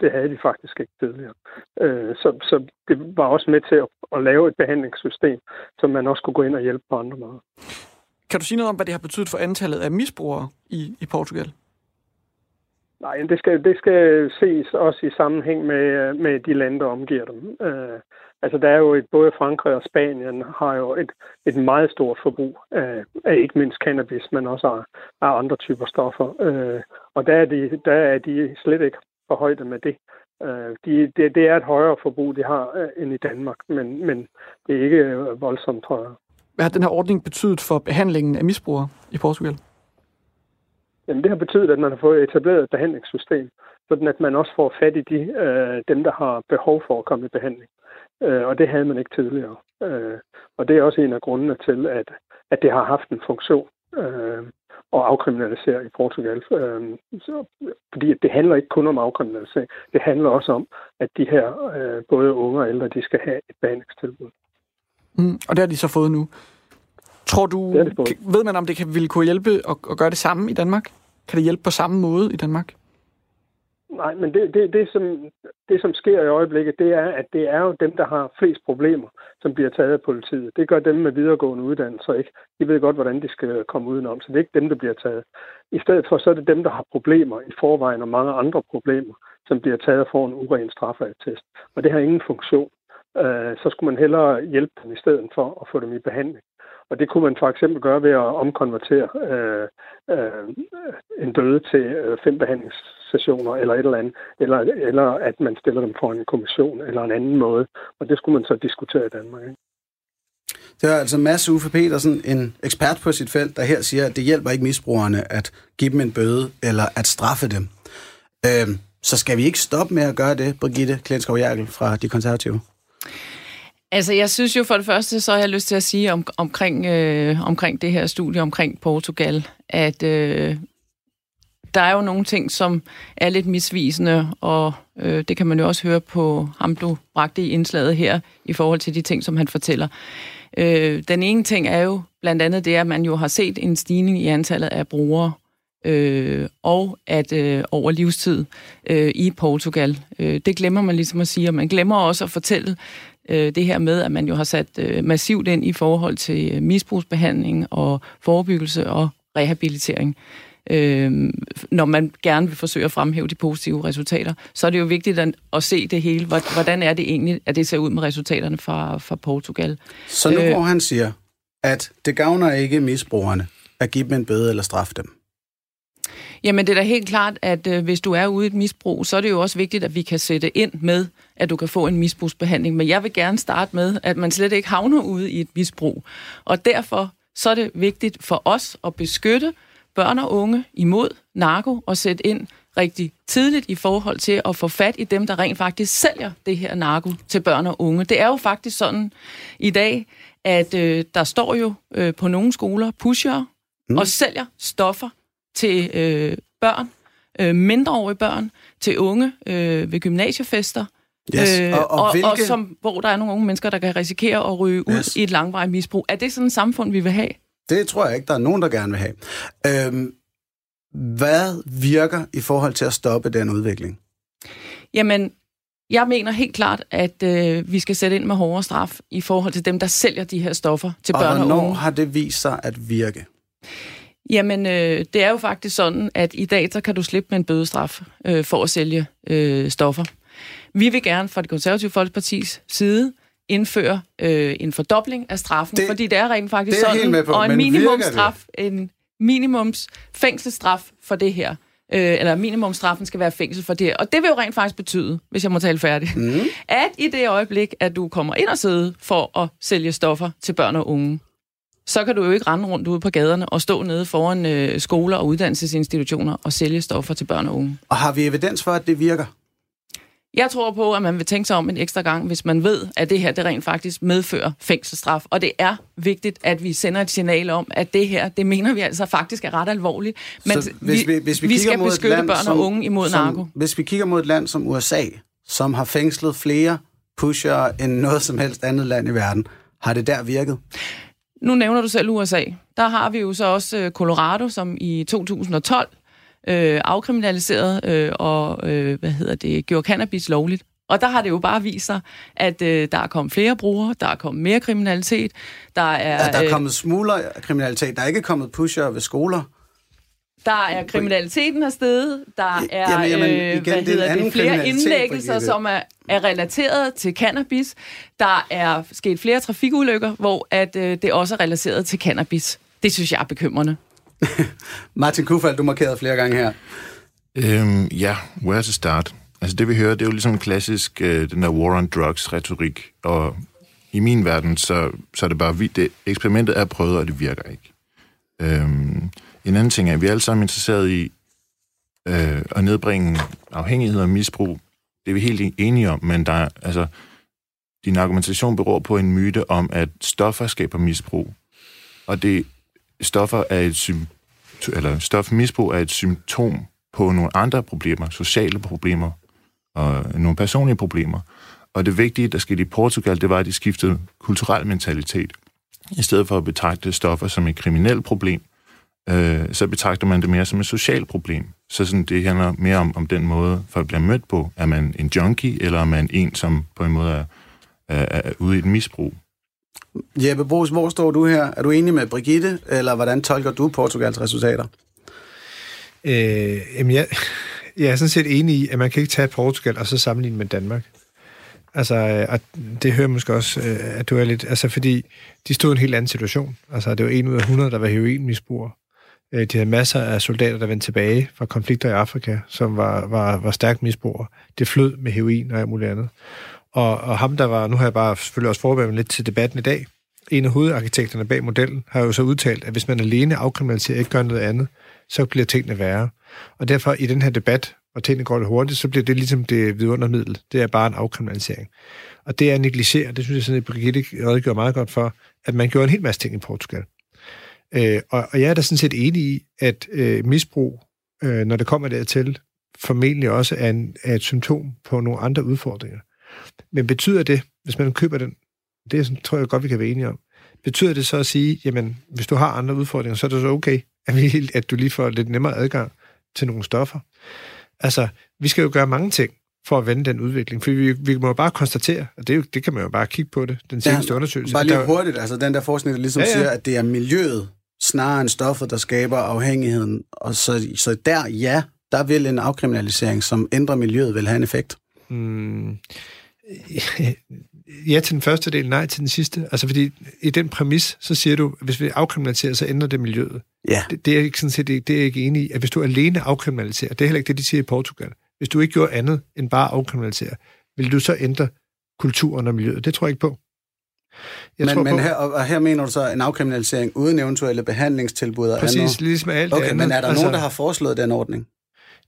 S9: det havde de faktisk ikke tidligere. Øh, så, så det var også med til at, at lave et behandlingssystem, som man også kunne gå ind og hjælpe på andre måder.
S8: Kan du sige noget om, hvad det har betydet for antallet af misbrugere i, i Portugal?
S9: Nej, det skal, det skal ses også i sammenhæng med, med de lande, der omgiver dem. Øh, altså, der er jo et, både Frankrig og Spanien har jo et, et meget stort forbrug af, af ikke mindst cannabis, men også af, af andre typer stoffer. Øh, og der er, de, der er de slet ikke på højde med det. Øh, de, det, det er et højere forbrug, de har øh, end i Danmark, men, men det er ikke voldsomt højere.
S8: Hvad har den her ordning betydet for behandlingen af misbrugere i Portugal?
S9: Jamen, det har betydet, at man har fået etableret et behandlingssystem, sådan at man også får fat i de, øh, dem, der har behov for at komme i behandling. Øh, og det havde man ikke tidligere. Øh, og det er også en af grundene til, at, at det har haft en funktion øh, at afkriminalisere i Portugal. Øh, så, fordi det handler ikke kun om afkriminalisering. Det handler også om, at de her, øh, både unge og ældre, de skal have et behandlingstilbud.
S8: Mm, og det har de så fået nu. Tror du,
S9: Det har de fået.
S8: kan- ved man, om det kan, ville kunne hjælpe at, at gøre det samme i Danmark? Kan det hjælpe på samme måde i Danmark?
S9: Nej, men det, det, det, som, det, som sker i øjeblikket, det er, at det er jo dem, der har flest problemer, som bliver taget af politiet. Det gør dem med videregående uddannelser ikke. De ved godt, hvordan de skal komme udenom, så det er ikke dem, der bliver taget. I stedet for, så er det dem, der har problemer i forvejen og mange andre problemer, som bliver taget for en uren straffeattest. Og det har ingen funktion. Øh, Så skulle man hellere hjælpe dem i stedet for at få dem i behandling. Og det kunne man for eksempel gøre ved at omkonvertere øh, øh, en døde til øh, fem behandlingssessioner eller et eller andet, eller, eller at man stiller dem for en kommission eller en anden måde. Og det skulle man så diskutere i Danmark. Ikke?
S2: Det er altså Mads Uffe Petersen, en ekspert på sit felt, der her siger, at det hjælper ikke misbrugerne at give dem en bøde eller at straffe dem. Øh, så skal vi ikke stoppe med at gøre det, Brigitte Klenskov Jerkel fra De Konservative?
S6: Altså, jeg synes jo for det første, så har jeg lyst til at sige om, omkring, øh, omkring det her studie omkring Portugal, at øh, der er jo nogle ting, som er lidt misvisende, og øh, det kan man jo også høre på ham, du bragte i indslaget her, i forhold til de ting, som han fortæller. Øh, den ene ting er jo blandt andet det, at man jo har set en stigning i antallet af brugere, øh, og at øh, over livstid øh, i Portugal. Øh, det glemmer man ligesom at sige, og man glemmer også at fortælle øh, det her med, at man jo har sat øh, massivt ind i forhold til øh, misbrugsbehandling og forebyggelse og rehabilitering. Øh, når man gerne vil forsøge at fremhæve de positive resultater, så er det jo vigtigt at, at se det hele. Hvor- Hvordan er det egentlig, at det ser ud med resultaterne fra, fra Portugal?
S2: Så nu
S6: Øh.
S2: hvor han siger, at det gavner ikke misbrugerne at give dem en bøde eller straffe dem.
S6: Jamen, det er da helt klart, at øh, hvis du er ude i et misbrug, så er det jo også vigtigt, at vi kan sætte ind med, at du kan få en misbrugsbehandling. Men jeg vil gerne starte med, at man slet ikke havner ude i et misbrug. Og derfor så er det vigtigt for os at beskytte børn og unge imod narko og sætte ind rigtig tidligt i forhold til at få fat i dem, der rent faktisk sælger det her narko til børn og unge. Det er jo faktisk sådan i dag, at øh, der står jo øh, på nogle skoler pushere mm. og sælger stoffer til øh, børn, øh, mindreårige børn, til unge øh, ved gymnasiefester,
S2: Yes.
S6: øh,
S2: Og- og
S6: og,
S2: hvilke-
S6: og som, hvor der er nogle unge mennesker, der kan risikere at ryge ud
S2: Yes.
S6: i et langvarigt misbrug. Er det sådan et samfund, vi vil have?
S2: Det tror jeg ikke, der er nogen, der gerne vil have. Øhm, hvad virker i forhold til at stoppe den udvikling?
S6: Jamen, jeg mener helt klart, at øh, vi skal sætte ind med hårdere straf i forhold til dem, der sælger de her stoffer til
S2: Og
S6: børn og
S2: hvornår
S6: unge.
S2: har det vist sig at virke?
S6: Jamen, øh, det er jo faktisk sådan, at i dag, så kan du slippe med en bødestraf øh, for at sælge øh, stoffer. Vi vil gerne fra det konservative folkepartis side indføre øh, en fordobling af straffen,
S2: Det-
S6: fordi det er rent faktisk
S2: det er
S6: sådan,
S2: med på,
S6: og en minimumstraf, en minimums fængselsstraf for det her. Øh, eller minimumstraffen skal være fængsel for det. Og det vil jo rent faktisk betyde, hvis jeg må tale færdig, mm. at i det øjeblik, at du kommer ind og sidde for at sælge stoffer til børn og unge, så kan du jo ikke rende rundt ude på gaderne og stå nede foran øh, skoler og uddannelsesinstitutioner og sælge stoffer til børn og unge.
S2: Og har vi evidens for, at det virker?
S6: Jeg tror på, at man vil tænke sig om en ekstra gang, hvis man ved, at det her det rent faktisk medfører fængselsstraf. Og det er vigtigt, at vi sender et signal om, at det her, det mener vi altså faktisk er ret alvorligt. Men
S2: Så hvis vi, hvis vi,
S6: vi skal
S2: mod
S6: beskytte
S2: land,
S6: børn
S2: som,
S6: og unge imod
S2: som,
S6: narko.
S2: Hvis vi kigger mod et land som USA, som har fængslet flere pusher end noget som helst andet land i verden, har det der virket?
S6: Nu nævner du selv USA. Der har vi jo så også øh, Colorado, som i 2012 øh, afkriminaliseret øh, og øh, hvad hedder det, gjorde cannabis lovligt. Og der har det jo bare vist sig, at øh, der er kommet flere brugere, der er kommet mere kriminalitet, der er,
S2: At der er
S6: øh,
S2: kommet smugler kriminalitet. Der er ikke kommet pusher ved skoler.
S6: Der er kriminaliteten afsted, der er
S2: Jamen, jamen,
S6: øh,
S2: igen,
S6: hvad
S2: det er
S6: hedder det, flere indlæggelser, som er, er relateret til cannabis. Der er sket flere trafikulykker, hvor at, øh, det også er relateret til cannabis. Det synes jeg er bekymrende.
S2: Martin Kufald, du markerede flere gange her.
S4: Øhm, ja, where to start? altså det vi hører, det er jo ligesom en klassisk, øh, den der war on drugs retorik, og i min verden, så, så er det bare, det, eksperimentet er prøvet, og det virker ikke. Øhm, en anden ting er, at vi er alle sammen interesseret i øh, at nedbringe afhængighed og misbrug. Det er vi helt enige om, men der er, altså, din argumentation beror på en myte om, at stoffer skaber misbrug. Og det stoffer er et sym, eller stofmisbrug er et symptom på nogle andre problemer, sociale problemer og nogle personlige problemer. Og det vigtige, der skete i Portugal, det var, at de skiftede kulturel mentalitet. I stedet for at betragte stoffer som et kriminelt problem, øh, så betragter man det mere som et socialt problem. Så sådan, det handler mere om, om den måde, folk bliver mødt på. Er man en junkie, eller er man en, som på en måde er, er, er ude i et misbrug?
S2: Jeppe Brugs, hvor står du her? Er du enig med Brigitte, eller hvordan tolker du Portugals resultater?
S5: Øh, jamen, jeg, jeg er sådan set enig i, at man kan ikke tage Portugal og så sammenligne med Danmark. Altså, og det hører måske også, øh, at du er lidt... Altså, fordi de stod i en helt anden situation. Altså, det var en ud af 100, der var heroinmisbrugere. Øh, de havde masser af soldater, der vendte tilbage fra konflikter i Afrika, som var, var, var stærkt misbrugere. Det flød med heroin og alt muligt andet. Og, og ham, der var... Nu har jeg bare selvfølgelig også forberedt lidt til debatten i dag. En af hovedarkitekterne bag modellen har jo så udtalt, at hvis man alene afkriminaliserer ikke gør noget andet, så bliver tingene værre. Og derfor i den her debat, og tingene går lidt hurtigt, så bliver det ligesom det vidundermiddel. Det er bare en afkriminalisering. Og det er negligeret. Det synes jeg sådan, at Brigitte redegjorde meget godt for, at man gjorde en hel masse ting i Portugal. Øh, og, og jeg er da sådan set enig i, at øh, misbrug, øh, når det kommer dertil, formentlig også er, en, er et symptom på nogle andre udfordringer. Men betyder det, hvis man køber den, det er sådan, tror jeg godt, vi kan være enige om, betyder det så at sige, jamen, hvis du har andre udfordringer, så er det så okay, at, vi, at du lige får lidt nemmere adgang til nogle stoffer? Altså, vi skal jo gøre mange ting for at vende den udvikling. For vi, vi må jo bare konstatere, og det, det kan man jo bare kigge på det, den seneste ja, undersøgelse.
S2: Bare lige
S5: der,
S2: hurtigt, altså den der forskning, der ligesom ja, ja. siger, at det er miljøet, snarere end stoffet, der skaber afhængigheden. Og så, så der, ja, der vil en afkriminalisering, som ændrer miljøet, vil have en effekt. Hmm,
S5: ja til den første del, nej til den sidste. Altså fordi i den præmis, så siger du, at hvis vi afkriminaliserer, så ændrer det miljøet.
S2: Ja.
S5: Det, det er ikke sådan set, det, det er jeg ikke enig i. At hvis du alene afkriminaliserer, det er heller ikke det, de siger i Portugal. Hvis du ikke gjorde andet end bare afkriminalisere, vil du så ændre kulturen og miljøet? Det tror jeg ikke på.
S2: Jeg men, tror men på, her, og her mener du så en afkriminalisering uden eventuelle behandlingstilbud og
S5: Præcis,
S2: andet?
S5: ligesom alt
S2: Okay,
S5: andet.
S2: men er der
S5: altså,
S2: nogen, der har foreslået den ordning?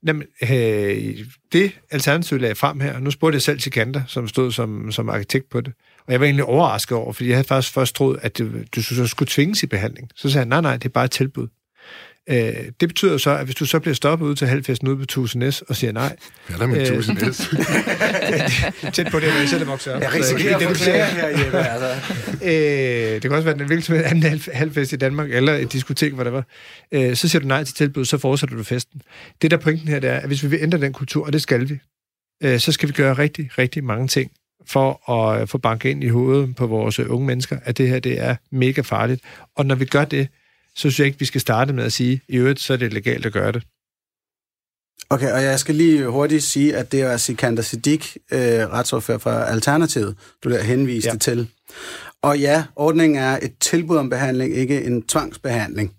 S5: Jamen, øh, det alternativ lagde frem her, nu spurgte jeg selv til Kanter, som stod som, som arkitekt på det, og jeg var egentlig overrasket over, fordi jeg havde faktisk først troet, at du, du så skulle tvinges i behandling. Så sagde jeg, nej, nej, det er bare et tilbud. Øh, det betyder så, at hvis du så bliver stoppet ud til halvfesten ude på Tusindes og siger nej...
S4: Hvad er der med øh, Tusindes?
S5: tæt på det, når jeg selv er vokset op.
S2: Jeg risikerer at få her, Jeppe. Altså.
S5: øh, det kan også være den hvilken anden halvfest i Danmark, eller et diskotek, hvor det var. Øh, så siger du nej til tilbud, så fortsætter du festen. Det der pointen her, det er, at hvis vi vil ændre den kultur, og det skal vi, øh, så skal vi gøre rigtig, rigtig mange ting for at få banket ind i hovedet på vores unge mennesker, at det her det er mega farligt. Og når vi gør det, så synes jeg ikke, vi skal starte med at sige, i øvrigt, så er det legalt at gøre det.
S2: Okay, og jeg skal lige hurtigt sige, at det er Sikander Siddiq, øh, retsordfører for Alternativet, du der henviste ja. til. Og ja, ordningen er et tilbud om behandling, ikke en tvangsbehandling.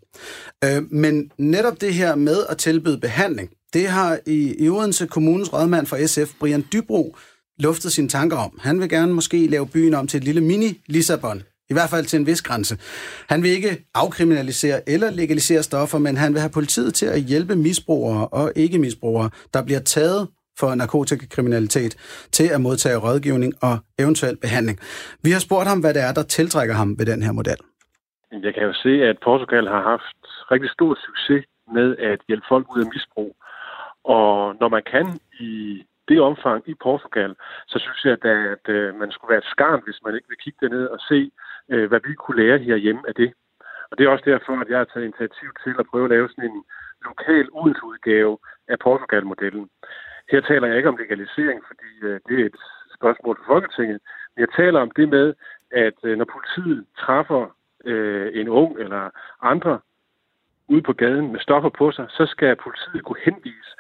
S2: Øh, men netop det her med at tilbyde behandling, det har i, i Odense Kommunens rådmand for SF, Brian Dybro, luftet sine tanker om. Han vil gerne måske lave byen om til et lille mini-Lissabon. I hvert fald til en vis grænse. Han vil ikke afkriminalisere eller legalisere stoffer, men han vil have politiet til at hjælpe misbrugere og ikke-misbrugere, der bliver taget for narkotikakriminalitet, til at modtage rådgivning og eventuel behandling. Vi har spurgt ham, hvad det er, der tiltrækker ham ved den her model.
S10: Jeg kan jo se, at Portugal har haft rigtig stor succes med at hjælpe folk ud af misbrug. Og når man kan i det omfang i Portugal, så synes jeg, da, at øh, man skulle være et skarn, hvis man ikke vil kigge derned og se, øh, hvad vi kunne lære herhjemme af det. Og det er også derfor, at jeg har taget initiativ til at prøve at lave sådan en lokal udgave af Portugal-modellen. Her taler jeg ikke om legalisering, fordi øh, det er et spørgsmål for Folketinget, men jeg taler om det med, at øh, når politiet træffer øh, en ung eller andre ude på gaden med stoffer på sig, så skal politiet kunne henvise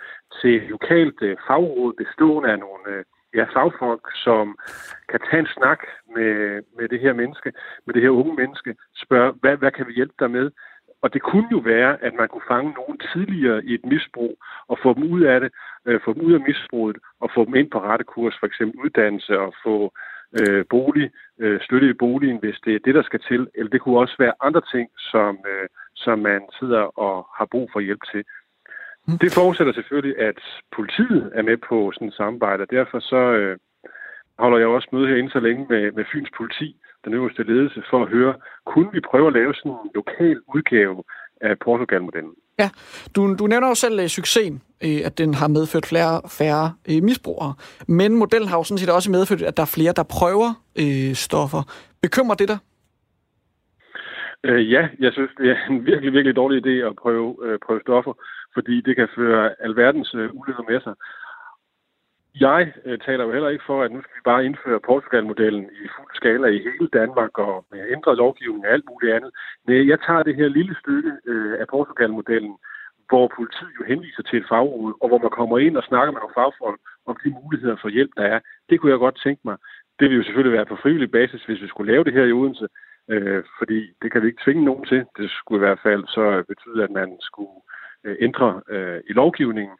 S10: til lokalt øh, fagråd bestående af nogle øh, ja, fagfolk, som kan tage en snak med, med det her menneske, med det her unge menneske, spørge, hvad, hvad kan vi hjælpe dig med? Og det kunne jo være, at man kunne fange nogen tidligere i et misbrug og få dem ud af det, øh, få dem ud af misbruget og få dem ind på rette kurs, for eksempel uddannelse og få øh, bolig, øh, støtte i boligen, hvis det er det, der skal til. Eller det kunne også være andre ting, som, øh, som man sidder og har brug for hjælp til. Mm. Det forudsætter selvfølgelig, at politiet er med på sådan et samarbejde, og derfor så øh, holder jeg også møde herinde så længe med, med Fyns politi, den øverste ledelse, for at høre, kunne vi prøve at lave sådan en lokal udgave af Portugal-modellen?
S8: Ja, du, du nævner jo selv uh, succesen, uh, at den har medført flere færre uh, misbrugere. Men modellen har jo sådan set også medført, at der er flere, der prøver uh, stoffer. Bekymrer det dig?
S10: Øh, ja, jeg synes, det er en virkelig, virkelig dårlig idé at prøve, øh, prøve stoffer, fordi det kan føre alverdens øh, ulykker med sig. Jeg øh, taler jo heller ikke for, at nu skal vi bare indføre Portugal-modellen i fuld skala i hele Danmark og med ændret lovgivning og alt muligt andet. Nej, jeg tager det her lille stykke øh, af Portugal-modellen, hvor politiet jo henviser til et fagråd, og hvor man kommer ind og snakker med nogle fagfolk om de muligheder for hjælp, der er. Det kunne jeg godt tænke mig. Det vil jo selvfølgelig være på frivillig basis, hvis vi skulle lave det her i Odense, øh, fordi det kan vi ikke tvinge nogen til. Det skulle i hvert fald så betyde, at man skulle øh, ændre øh, i lovgivningen.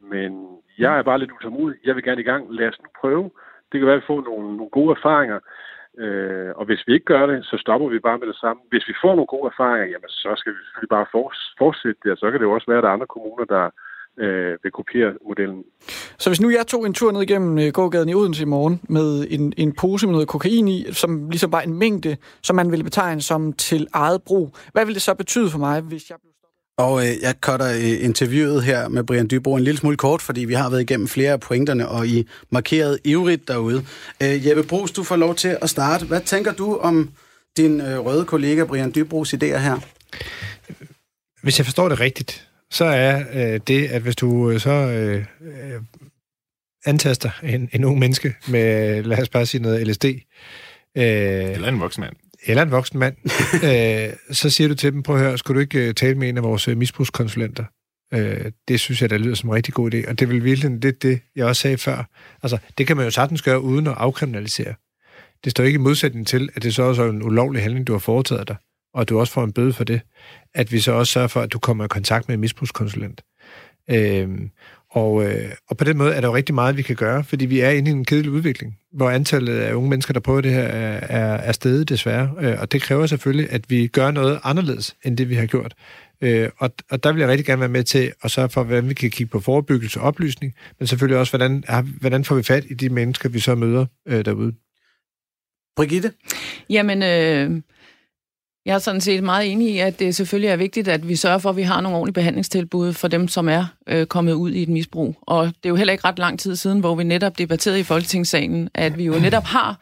S10: Men jeg er bare lidt utålmodig. Jeg vil gerne i gang. Lad os nu prøve. Det kan være, at vi får nogle, nogle gode erfaringer. Øh, og hvis vi ikke gør det, så stopper vi bare med det samme. Hvis vi får nogle gode erfaringer, jamen så skal vi selvfølgelig bare fortsætte det. Og så kan det jo også være, at der er andre kommuner, der øh, vil kopiere modellen.
S8: Så hvis nu jeg tog en tur ned igennem øh, gågaden i Odense i morgen med en, en pose med noget kokain i, som ligesom var en mængde, som man ville betegne som til eget brug, hvad ville det så betyde for mig, hvis jeg blev
S2: og øh, jeg cutter øh, interviewet her med Brian Dybro en lille smule kort, fordi vi har været igennem flere af pointerne, og I markeret ivrigt derude. Øh, Jeppe Brugs, du får lov til at starte. Hvad tænker du om din øh, røde kollega Brian Dybros idéer her?
S5: Hvis jeg forstår det rigtigt, så er øh, det, at hvis du øh, så øh, øh, antaster en, en ung menneske med, lad os bare sige noget LSD. Øh,
S4: eller en voksen mand
S5: eller en voksen mand, øh, så siger du til dem, prøv at høre, skulle du ikke øh, tale med en af vores øh, misbrugskonsulenter? Øh, det synes jeg, der lyder som en rigtig god idé, og det vil virkelig lidt det, jeg også sagde før. Altså, det kan man jo sagtens gøre uden at afkriminalisere. Det står ikke i modsætning til, at det så også er en ulovlig handling, du har foretaget dig, og du også får en bøde for det, at vi så også sørger for, at du kommer i kontakt med en misbrugskonsulent. Øh, og, øh, og på den måde er der jo rigtig meget, vi kan gøre, fordi vi er inde i en kedelig udvikling, hvor antallet af unge mennesker, der prøver det her, er, er, er stedet desværre. Øh, og det kræver selvfølgelig, at vi gør noget anderledes, end det vi har gjort. Øh, og, og der vil jeg rigtig gerne være med til at sørge for, hvordan vi kan kigge på forebyggelse og oplysning, men selvfølgelig også, hvordan, hvordan får vi fat i de mennesker, vi så møder øh, derude.
S2: Brigitte?
S6: Jamen, øh, jeg er sådan set meget enig i, at det selvfølgelig er vigtigt, at vi sørger for, at vi har nogle ordentlige behandlingstilbud for dem, som er øh, kommet ud i et misbrug. Og det er jo heller ikke ret lang tid siden, hvor vi netop debatterede i Folketingssalen, at vi jo netop har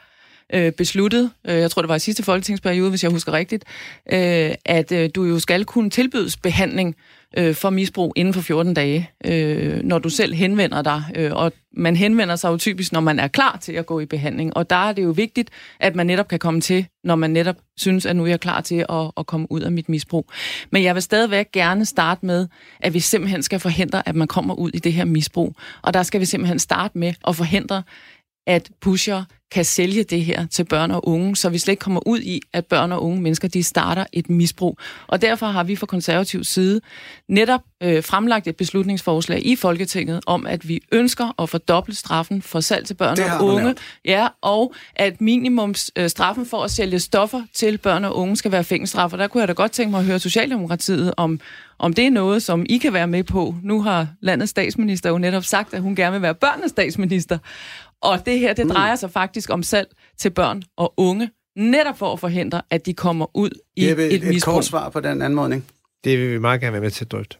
S6: øh, besluttet, øh, jeg tror det var i sidste folketingsperiode, hvis jeg husker rigtigt, øh, at øh, du jo skal kunne tilbydes behandling øh, for misbrug inden for 14 dage, øh, når du selv henvender dig. Øh, og man henvender sig jo typisk, når man er klar til at gå i behandling. Og der er det jo vigtigt, at man netop kan komme til, når man netop synes, at nu er jeg klar til at, at komme ud af mit misbrug. Men jeg vil stadigvæk gerne starte med, at vi simpelthen skal forhindre, at man kommer ud i det her misbrug. Og der skal vi simpelthen starte med at forhindre, at pusher kan sælge det her til børn og unge, så vi slet ikke kommer ud i, at børn og unge mennesker, de starter et misbrug. Og derfor har vi fra konservativ side netop øh, fremlagt et beslutningsforslag i Folketinget om, at vi ønsker at fordoble straffen for salg til børn og unge, ja, og at minimumsstraffen øh, for at sælge stoffer til børn og unge skal være fængselsstraf. Og der kunne jeg da godt tænke mig at høre Socialdemokratiet om, om det er noget, som I kan være med på. Nu har landets statsminister jo netop sagt, at hun gerne vil være børnenes statsminister. Og det her, det mm. drejer sig faktisk om salg til børn og unge, netop for at forhindre, at de kommer ud i Jeppe, et, et misbrug.
S2: kort svar på den anmodning.
S5: Det vil vi meget gerne være med til at drøfte.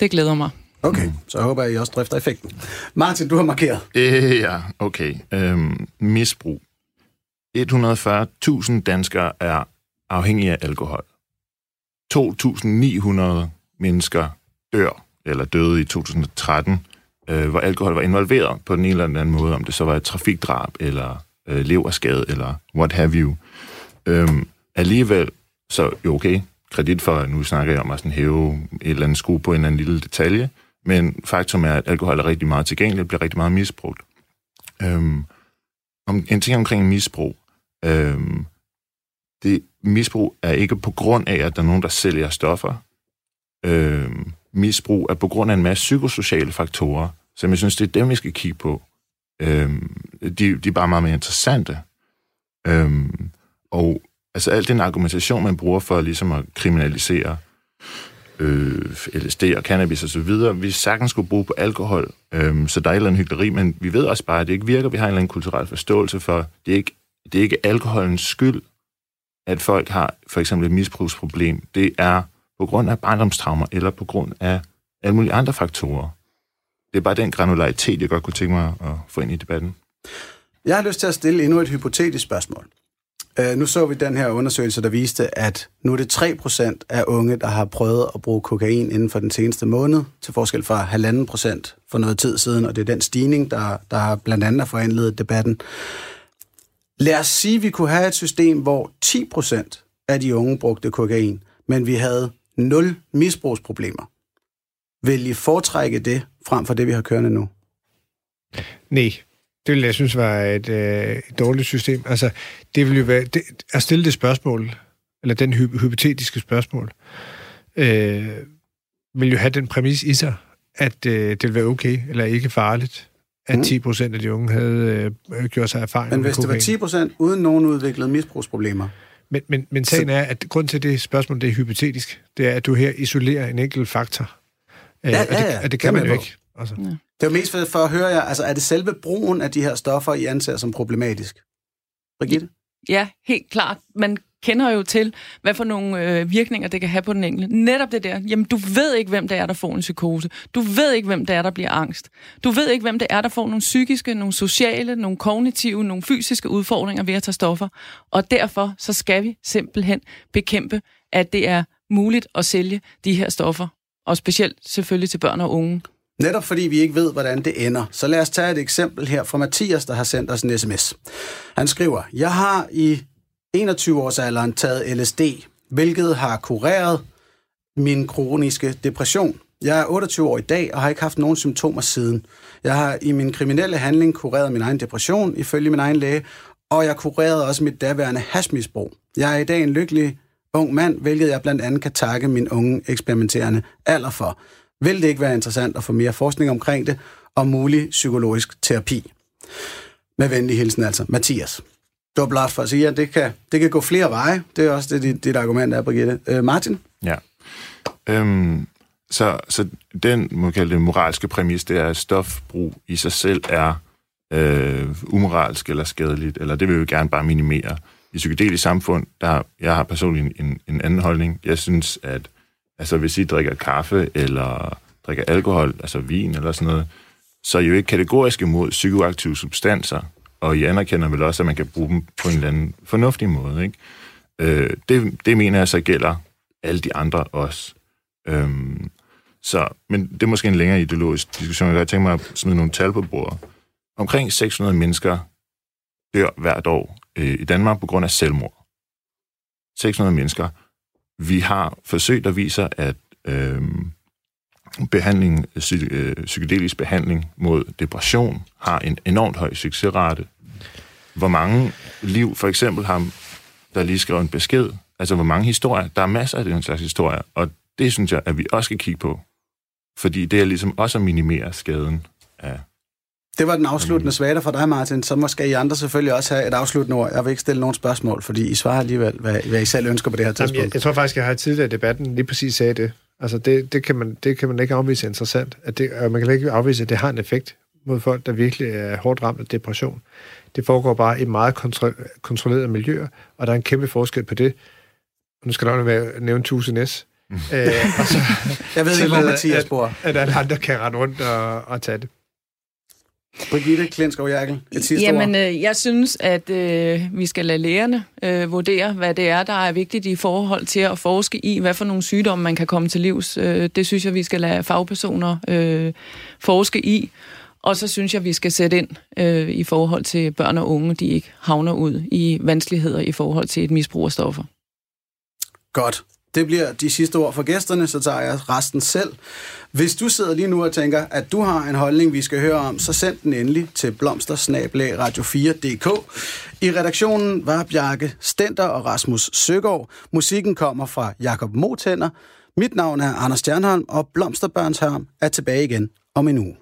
S6: Det glæder mig.
S2: Okay, så jeg håber, at I også drøfter effekten. Martin, du har markeret.
S4: Øh, ja, okay. Øhm, misbrug. 140.000 danskere er afhængige af alkohol. 2.900 mennesker dør, eller døde i 2013 øh, hvor alkohol var involveret på den ene eller anden måde, om det så var et trafikdrab, eller øh, leverskade, eller what have you. Øhm, alligevel, så jo okay, kredit for, nu snakker jeg om at sådan hæve et eller andet skrue på en eller anden lille detalje, men faktum er, at alkohol er rigtig meget tilgængeligt, bliver rigtig meget misbrugt. Øhm, om, en ting omkring misbrug. Øhm, det misbrug er ikke på grund af, at der er nogen, der sælger stoffer. øh, misbrug er på grund af en masse psykosociale faktorer, som jeg synes, det er dem, vi skal kigge på. Øhm, de, de er bare meget mere interessante. Øhm, og altså al den argumentation, man bruger for ligesom at kriminalisere øh, LSD og cannabis og så videre, vi sagtens skulle bruge på alkohol, øhm, så der er et eller andet hyggeleri, men vi ved også bare, at det ikke virker. Vi har en eller anden kulturel forståelse for, det er ikke, det er ikke alkoholens skyld, at folk har for eksempel et misbrugsproblem. Det er på grund af barndomstraumer, eller på grund af alle mulige andre faktorer. Det er bare den granularitet, jeg godt kunne tænke mig at få ind i debatten.
S2: Jeg har lyst til at stille endnu et hypotetisk spørgsmål. Uh, nu så vi den her undersøgelse, der viste, at nu er det 3% af unge, der har prøvet at bruge kokain inden for den seneste måned, til forskel fra 1,5% for noget tid siden, og det er den stigning, der, der blandt andet har foranledet debatten. Lad os sige, at vi kunne have et system, hvor 10% af de unge brugte kokain, men vi havde nul misbrugsproblemer. Vil I foretrække det frem for det, vi har kørende nu?
S5: Nej, det ville jeg synes var et, øh, et dårligt system. Altså, det ville jo være... Det, at stille det spørgsmål, eller den hy- hypotetiske spørgsmål, øh, vil jo have den præmis i sig, at øh, det ville være okay, eller ikke farligt, at
S2: Mm.
S5: 10 procent af de unge havde øh, gjort sig erfaring
S2: Men hvis det var
S5: kokain.
S2: 10 procent uden nogen udviklede misbrugsproblemer,
S5: Men, men, men sagen er, at grund til det spørgsmål, det er hypotetisk, det er, at du her isolerer en enkelt faktor. Øh,
S2: Ja,
S5: og, det,
S2: ja, ja.
S5: og det
S2: Det
S5: kan man
S2: med
S5: jo
S2: på.
S5: ikke. Altså.
S2: det er jo mest for, for at høre jer, altså er det selve brugen af de her stoffer, I anser som problematisk? Brigitte?
S6: Ja, helt klart. Man kender jo til, hvad for nogle øh, virkninger det kan have på den enkelte. Netop det der, jamen du ved ikke, hvem det er, der får en psykose. Du ved ikke, hvem det er, der bliver angst. Du ved ikke, hvem det er, der får nogle psykiske, nogle sociale, nogle kognitive, nogle fysiske udfordringer ved at tage stoffer. Og derfor så skal vi simpelthen bekæmpe, at det er muligt at sælge de her stoffer. Og specielt selvfølgelig til børn og unge.
S2: Netop fordi vi ikke ved, hvordan det ender. Så lad os tage et eksempel her fra Mathias, der har sendt os en sms. Han skriver, jeg har i 21-årsalderen taget LSD, hvilket har kureret min kroniske depression. Jeg er 28 år i dag og har ikke haft nogen symptomer siden. Jeg har i min kriminelle handling kureret min egen depression, ifølge min egen læge, og jeg kurerede også mit daværende hashmisbrug. Jeg er i dag en lykkelig ung mand, hvilket jeg blandt andet kan takke min unge eksperimenterende alder for. Vil det ikke være interessant at få mere forskning omkring det, og mulig psykologisk terapi? Med venlig hilsen altså, Mathias. Det var blot for at sige, at det kan, det kan gå flere veje. Det er også det, dit, dit argument er, Brigitte. Øh, Martin?
S4: Ja. Øhm, så, så den, må man kalde det, moralske præmis, det er, at stofbrug i sig selv er øh, umoralsk eller skadeligt, eller det vil vi gerne bare minimere. I psykedelisk samfund, der jeg har personligt en, en anden holdning. Jeg synes, at altså, hvis I drikker kaffe eller drikker alkohol, altså vin eller sådan noget, så er I jo ikke kategorisk imod psykoaktive substanser, og I anerkender vel også, at man kan bruge dem på en eller anden fornuftig måde. Ikke? Øh, det, det mener jeg så gælder alle de andre også. Øhm, så, men det er måske en længere ideologisk diskussion. Jeg kan tænke mig at smide nogle tal på bordet. Omkring 600 mennesker dør hvert år øh, i Danmark på grund af selvmord. 600 mennesker. Vi har forsøg, der viser, at øhm, øh, behandling, psy- øh, psykedelisk behandling mod depression har en enormt høj succesrate. Hvor mange liv, for eksempel, har der lige skrevet en besked, altså hvor mange historier, der er masser af den slags historier, og det synes jeg, at vi også skal kigge på. Fordi det er ligesom også at minimere skaden af...
S2: Det var den afsluttende svater for dig, Martin. Så måske I andre selvfølgelig også have et afsluttende ord. Jeg vil ikke stille nogen spørgsmål, fordi I svarer alligevel, hvad, hvad I selv ønsker på det her
S5: Jamen,
S2: tidspunkt.
S5: jeg, jeg tror faktisk, jeg har tidligere i debatten lige præcis sagde det. Altså, det, det, kan, man, det kan man ikke afvise er interessant. At det, og man kan ikke afvise, at det har en effekt mod folk, der virkelig er hårdt ramt af depression. Det foregår bare i meget kontro- kontrollerede miljøer, og der er en kæmpe forskel på det. Og nu skal der være at nævne 1000 S. øh, og så,
S2: Jeg ved ikke, hvor Mathias
S5: at,
S2: bor.
S5: at alle andre kan rende rundt og, og tage det.
S2: Brigitte Klinskov Jerkel, et sidste
S6: Jamen, øh, jeg synes, at øh, vi skal lade lægerne øh, vurdere, hvad det er, der er vigtigt i forhold til at forske i, hvad for nogle sygdomme man kan komme til livs. Øh, det synes jeg, vi skal lade fagpersoner øh, forske i. Og så synes jeg, vi skal sætte ind øh, i forhold til børn og unge, de ikke havner ud i vanskeligheder i forhold til et misbrug af stoffer.
S2: Godt. Det bliver de sidste ord for gæsterne, så tager jeg resten selv. Hvis du sidder lige nu og tænker, at du har en holdning, vi skal høre om, så send den endelig til blomstersnablagradio4.dk. I redaktionen var Bjarke Stenter og Rasmus Søgaard. Musikken kommer fra Jakob Motænder. Mit navn er Anders Stjernholm, og Blomsterbørns Herm er tilbage igen om en uge.